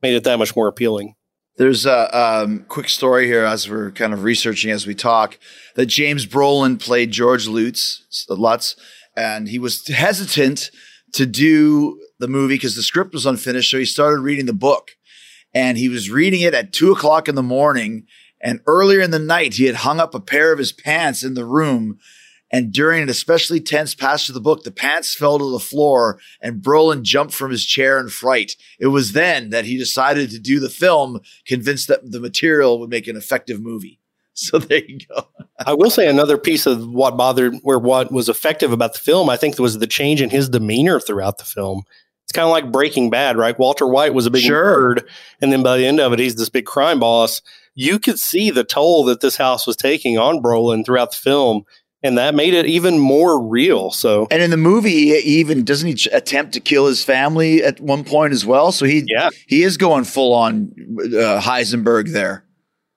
made it that much more appealing. There's a um, quick story here as we're kind of researching as we talk that James Brolin played George Lutz, Lutz and he was hesitant to do the movie because the script was unfinished. So he started reading the book and he was reading it at two o'clock in the morning. And earlier in the night, he had hung up a pair of his pants in the room. And during an especially tense passage of the book, the pants fell to the floor and Brolin jumped from his chair in fright. It was then that he decided to do the film, convinced that the material would make an effective movie. So there you go. I will say another piece of what bothered, where what was effective about the film, I think was the change in his demeanor throughout the film. It's kind of like Breaking Bad, right? Walter White was a big Sure. nerd, and then by the end of it, he's this big crime boss. You could see the toll that this house was taking on Brolin throughout the film, and that made it even more real. So, And in the movie, he even doesn't he ch- attempt to kill his family at one point as well. So he yeah, he is going full on uh, Heisenberg there.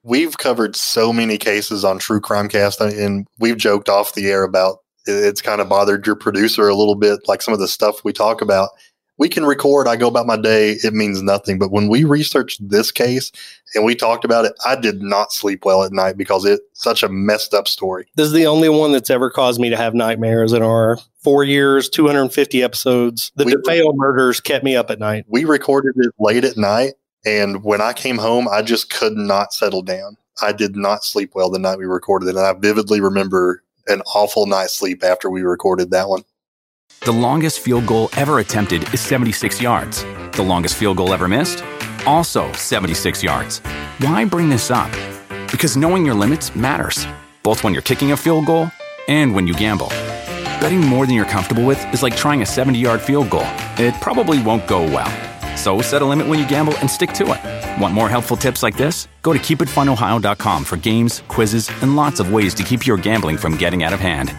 We've covered so many cases on True Crime Cast, and we've joked off the air about it's kind of bothered your producer a little bit, like some of the stuff we talk about. We can record, I go about my day, it means nothing. But when we researched this case and we talked about it, I did not sleep well at night because it's such a messed up story. this is the only one that's ever caused me to have nightmares in our four years, 250 episodes. The We- DeFeo murders kept me up at night. We recorded it late at night, and when I came home, I just could not settle down. I did not sleep well the night we recorded it, and I vividly remember an awful night's sleep after we recorded that one. The longest field goal ever attempted is 76 yards. The longest field goal ever missed? Also 76 yards. Why bring this up? Because knowing your limits matters, both when you're kicking a field goal and when you gamble. Betting more than you're comfortable with is like trying a 70 yard field goal, it probably won't go well. So set a limit when you gamble and stick to it. Want more helpful tips like this? Go to keepitfunohio.com for games, quizzes, and lots of ways to keep your gambling from getting out of hand.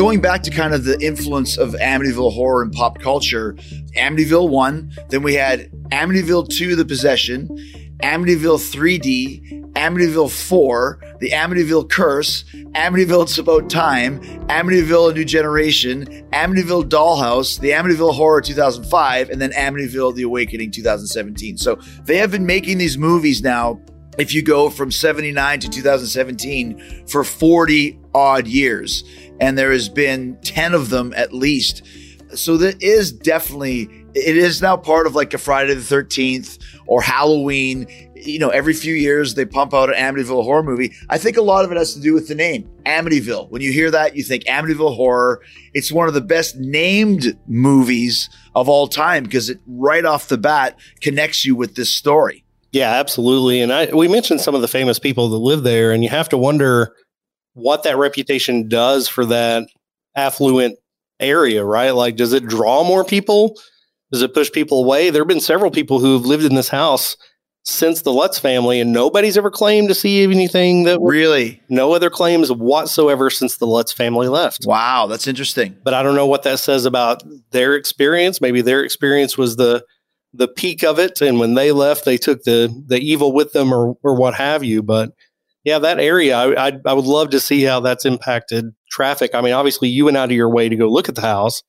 Going back to kind of the influence of Amityville horror in pop culture, Amityville 1, then we had Amityville 2, The Possession, Amityville 3D, Amityville 4, The Amityville Curse, Amityville It's About Time, Amityville A New Generation, Amityville Dollhouse, The Amityville Horror 2005, and then Amityville The Awakening 2017. So they have been making these movies now, if you go from 79 to 2017, for 40 odd years. And there has been 10 of them at least. So that is definitely, it is now part of like a Friday the 13th or Halloween you know, every few years they pump out an Amityville horror movie. I think a lot of it has to do with the name Amityville. When you hear that, you think Amityville horror. It's one of the best named movies of all time because it right off the bat connects you with this story. Yeah, absolutely. And I, we mentioned some of the famous people that live there, and you have to wonder what that reputation does for that affluent area, right? Like, does it draw more people? Does it push people away? There have been several people who have lived in this house since the Lutz family, and nobody's ever claimed to see anything that really no other claims whatsoever since the Lutz family left. Wow, that's interesting. But I don't know what that says about their experience. Maybe their experience was the the peak of it, and when they left, they took the the evil with them, or or what have you. But yeah, that area, I I, I would love to see how that's impacted traffic. I mean, obviously, you went out of your way to go look at the house,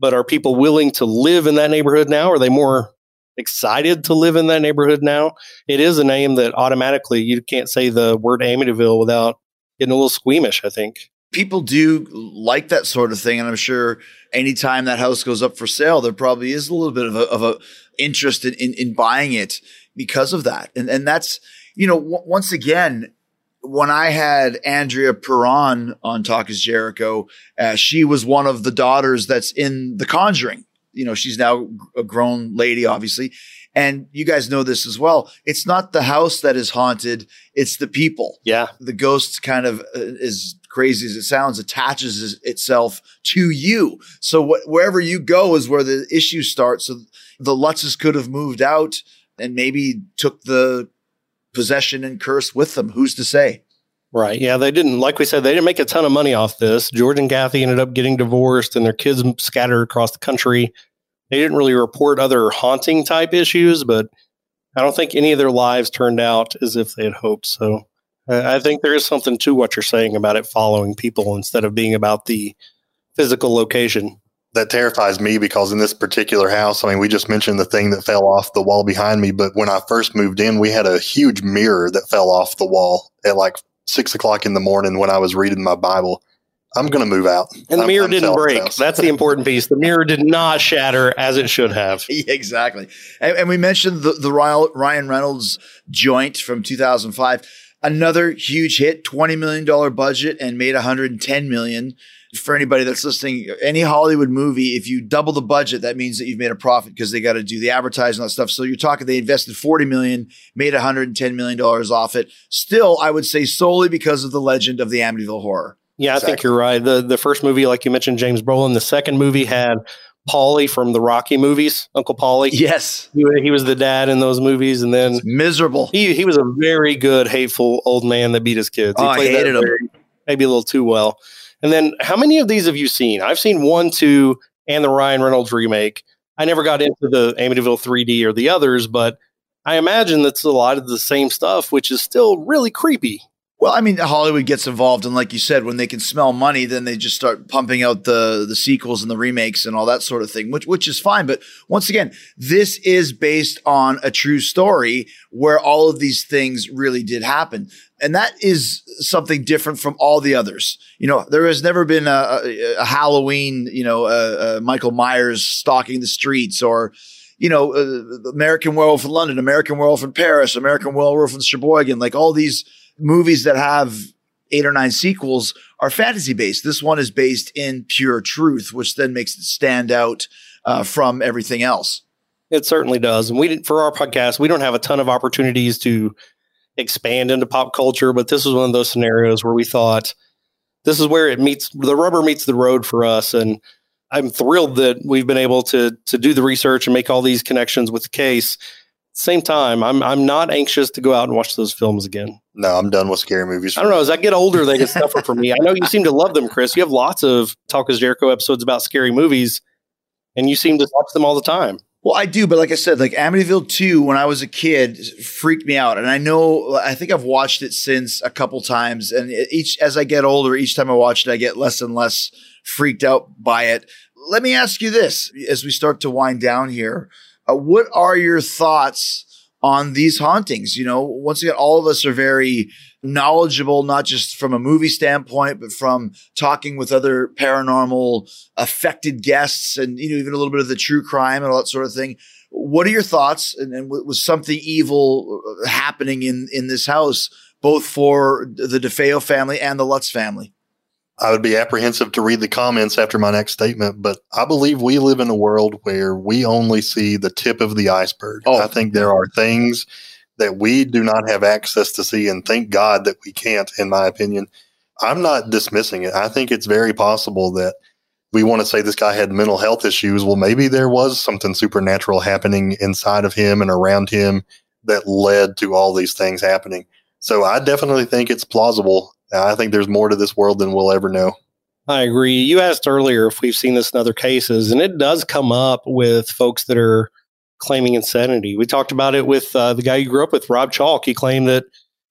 but are people willing to live in that neighborhood now? Are they more excited to live in that neighborhood now. It is a name that automatically you can't say the word Amityville without getting a little squeamish, I think. People do like that sort of thing. And I'm sure anytime that house goes up for sale, there probably is a little bit of a, of a interest in, in, in buying it because of that. And, and that's, you know, w- once again, when I had Andrea Perron on Talk is Jericho, uh, she was one of the daughters that's in The Conjuring you know, she's now a grown lady, obviously. And you guys know this as well. It's not the house that is haunted, it's the people. Yeah. The ghost kind of, uh, as crazy as it sounds, attaches itself to you. So wh- wherever you go is where the issue starts. So the Lutzes could have moved out and maybe took the possession and curse with them. Who's to say? Right. Yeah, they didn't. Like we said, they didn't make a ton of money off this. George and Kathy ended up getting divorced, and their kids scattered across the country. They didn't really report other haunting type issues, but I don't think any of their lives turned out as if they had hoped. So I think there is something to what you're saying about it following people instead of being about the physical location. That terrifies me because in this particular house, I mean, we just mentioned the thing that fell off the wall behind me, but when I first moved in, we had a huge mirror that fell off the wall at like six o'clock in the morning when I was reading my Bible. I'm going to move out. And the I'm- mirror I'm didn't break. house. That's the important piece. The mirror did not shatter as it should have. exactly. And, and we mentioned the, the Ryan Ryan Reynolds joint from 2005. Another huge hit, $20 million budget and made 110 million. For anybody that's listening, any Hollywood movie, if you double the budget, that means that you've made a profit because they got to do the advertising and that stuff. So you're talking they invested 40 million, made 110 million dollars off it. Still, I would say solely because of the legend of the Amityville horror. Yeah, I think you're right. The the first movie, like you mentioned, James Brolin. The second movie had Paulie from the Rocky movies, Uncle Paulie. Yes. He, he was the dad in those movies, and then Miserable. he he was a very good, hateful old man that beat his kids. He Oh, I hated him. very- maybe a little too well. And then, how many of these have you seen? I've seen one, two, and the Ryan Reynolds remake. I never got into the Amityville 3D or the others, but I imagine that's a lot of the same stuff, which is still really creepy. Well, I mean, Hollywood gets involved, and like you said, when they can smell money, then they just start pumping out the the sequels and the remakes and all that sort of thing, which which is fine. But once again, this is based on a true story where all of these things really did happen, and that is something different from all the others. You know, there has never been a, a, Halloween, you know, uh, uh, Michael Myers stalking the streets or you know, uh, American Werewolf in London, American Werewolf in Paris, American Werewolf in Sheboygan, like all these movies that have eight or nine sequels are fantasy based. This one is based in pure truth, which then makes it stand out uh, from everything else. It certainly does. And we for our podcast, we don't have a ton of opportunities to expand into pop culture, but this was one of those scenarios where we thought this is where it meets the rubber meets the road for us. And I'm thrilled that we've been able to to do the research and make all these connections with the case. Same time, I'm I'm not anxious to go out and watch those films again. No, I'm done with scary movies. I don't know. As I get older, they get tougher for me. I know you seem to love them, Chris. You have lots of Talk is Jericho episodes about scary movies, and you seem to watch them all the time. Well, I do, but like I said, like Amityville 2, when I was a kid, freaked me out. And I know, I think I've watched it since a couple times. And each, as I get older, each time I watch it, I get less and less freaked out by it. Let me ask you this as we start to wind down here. Uh, what are your thoughts on these hauntings? You know, once again, all of us are very knowledgeable, not just from a movie standpoint, but from talking with other paranormal affected guests and, you know, even a little bit of the true crime and all that sort of thing. What are your thoughts? And, and was something evil uh, happening in, in this house, both for the DeFeo family and the Lutz family? I would be apprehensive to read the comments after my next statement, but I believe we live in a world where we only see the tip of the iceberg. Oh. I think there are things that we do not have access to see, and thank God that we can't, in my opinion. I'm not dismissing it. I think it's very possible that we want to say this guy had mental health issues. Well, maybe there was something supernatural happening inside of him and around him that led to all these things happening. So I definitely think it's plausible. I think there's more to this world than we'll ever know. I agree. You asked earlier if we've seen this in other cases, and it does come up with folks that are claiming insanity. We talked about it with uh, the guy you grew up with, Rob Chalk. He claimed that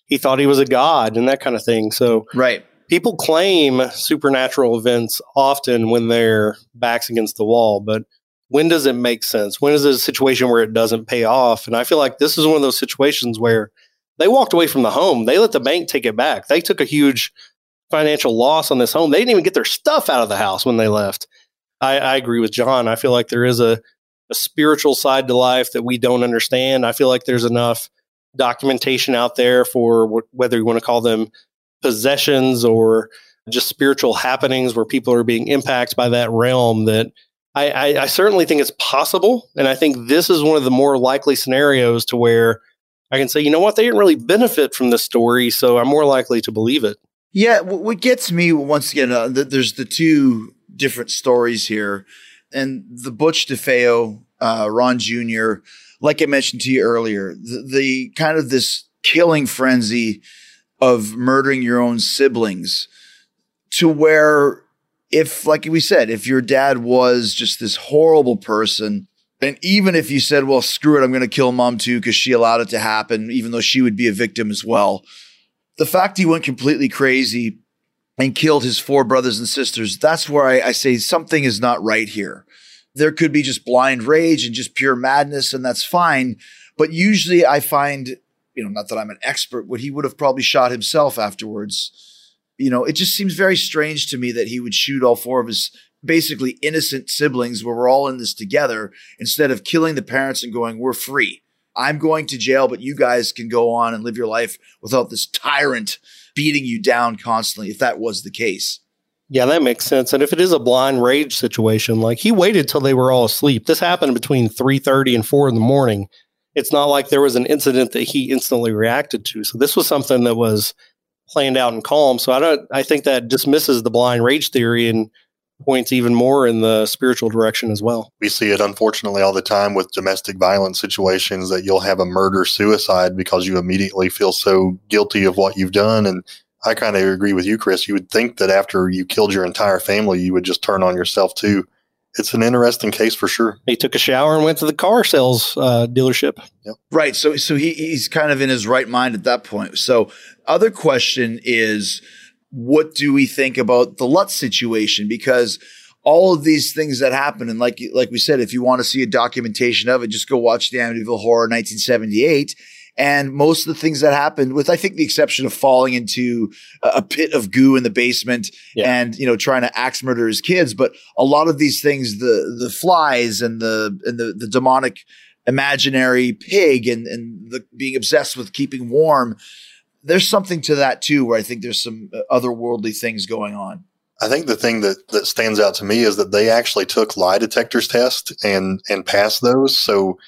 he thought he was a god and that kind of thing. So, right. People claim supernatural events often when their backs against the wall, but when does it make sense? When is it a situation where it doesn't pay off? And I feel like this is one of those situations where they walked away from the home. They let the bank take it back. They took a huge financial loss on this home. They didn't even get their stuff out of the house when they left. I, I agree with John. I feel like there is a a spiritual side to life that we don't understand. I feel like there's enough documentation out there for w- whether you want to call them possessions or just spiritual happenings where people are being impacted by that realm that I, I, I, certainly think it's possible. And I think this is one of the more likely scenarios to where I can say, you know what, they didn't really benefit from this story. So I'm more likely to believe it. Yeah. What gets me once again, uh, there's the two different stories here and the Butch DeFeo, uh, Ron Jr., like I mentioned to you earlier, the, the, kind of this killing frenzy of murdering your own siblings to where if, like we said, if your dad was just this horrible person, and even if you said, well, screw it, I'm going to kill mom too because she allowed it to happen, even though she would be a victim as well. The fact he went completely crazy and killed his four brothers and sisters, that's where I, I, say something is not right here. There could be just blind rage and just pure madness, and that's fine. But usually I find, you know, not that I'm an expert, but he would have probably shot himself afterwards. You know, it just seems very strange to me that he would shoot all four of his basically innocent siblings where we're all in this together instead of killing the parents and going, we're free. I'm going to jail, but you guys can go on and live your life without this tyrant beating you down constantly if that was the case. Yeah, that makes sense. And if it is a blind rage situation, like he waited till they were all asleep. This happened between 3:30 and 4 in the morning. It's not like there was an incident that he instantly reacted to. So this was something that was planned out and calm. So I don't I think that dismisses the blind rage theory and points even more in the spiritual direction as well. We see it unfortunately all the time with domestic violence situations that you'll have a murder suicide because you immediately feel so guilty of what you've done. And I kind of agree with you, Chris. You would think that after you killed your entire family, you would just turn on yourself too. It's an interesting case for sure. He took a shower and went to the car sales uh, dealership. Yep. Right. So, so he, he's kind of in his right mind at that point. So, other question is, what do we think about the Lutz situation? Because all of these things that happen, and like like we said, if you want to see a documentation of it, just go watch the Amityville Horror 1978. And most of the things that happened, with I think the exception of falling into a pit of goo in the basement yeah. and you know trying to axe murder his kids, but a lot of these things, the the flies and the and the the demonic imaginary pig and and the being obsessed with keeping warm there's something to that too, where I think there's some uh, otherworldly things going on. I think the thing that, that stands out to me is that they actually took lie detectors test and and passed those. So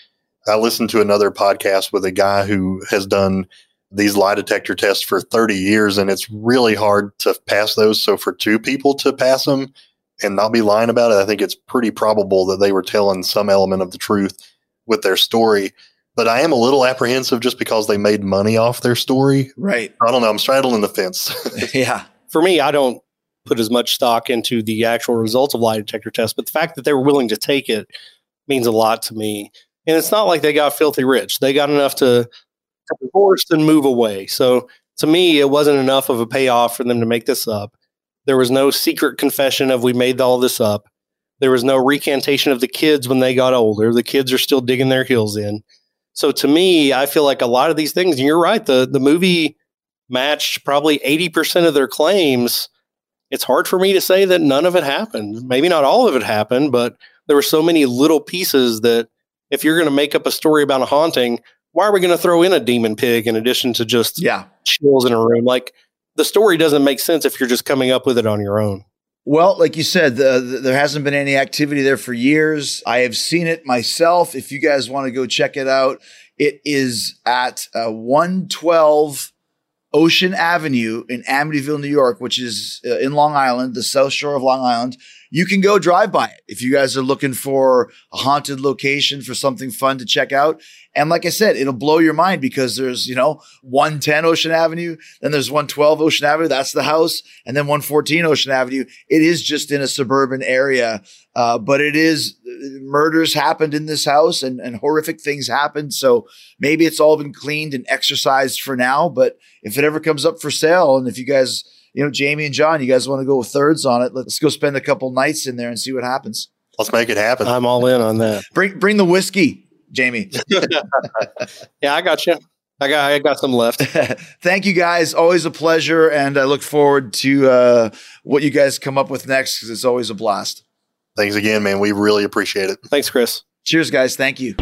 I listened to another podcast with a guy who has done these lie detector tests for 30 years, and it's really hard to pass those. So for two people to pass them and not be lying about it, I think it's pretty probable that they were telling some element of the truth with their story but I am a little apprehensive just because they made money off their story. Right. I don't know. I'm straddling the fence. yeah. For me, I don't put as much stock into the actual results of lie detector tests, but the fact that they were willing to take it means a lot to me. And it's not like they got filthy rich. They got enough to, divorce and move away. So to me, it wasn't enough of a payoff for them to make this up. There was no secret confession of we made all this up. There was no recantation of the kids when they got older. The kids are still digging their heels in. So to me, I feel like a lot of these things, and you're right, the the movie matched probably 80% of their claims. It's hard for me to say that none of it happened. Maybe not all of it happened, but there were so many little pieces that if you're going to make up a story about a haunting, why are we going to throw in a demon pig in addition to just Yeah. chills in a room? Like the story doesn't make sense if you're just coming up with it on your own. Well, like you said, the, the- there hasn't been any activity there for years. I have seen it myself. If you guys want to go check it out, it is at uh, 112 Ocean Avenue in Amityville, New York, which is uh, in Long Island, the South Shore of Long Island. You can go drive by it if you guys are looking for a haunted location for something fun to check out. And like I said, it'll blow your mind because there's, you know, 110 Ocean Avenue, then there's 112 Ocean Avenue, that's the house, and then 114 Ocean Avenue. It is just in a suburban area, uh, but it is murders happened in this house and, and horrific things happened. So maybe it's all been cleaned and exorcised for now, but if it ever comes up for sale, and if you guys, you know, Jamie and John, you guys want to go with thirds on it, let's go spend a couple nights in there and see what happens. Let's make it happen. I'm all in on that. Bring bring the whiskey, Jamie. Yeah, I got you. I got I got some left. Thank you guys. Always a pleasure, and I look forward to uh, what you guys come up with next because it's always a blast. Thanks again, man. We really appreciate it. Thanks, Chris. Cheers, guys. Thank you.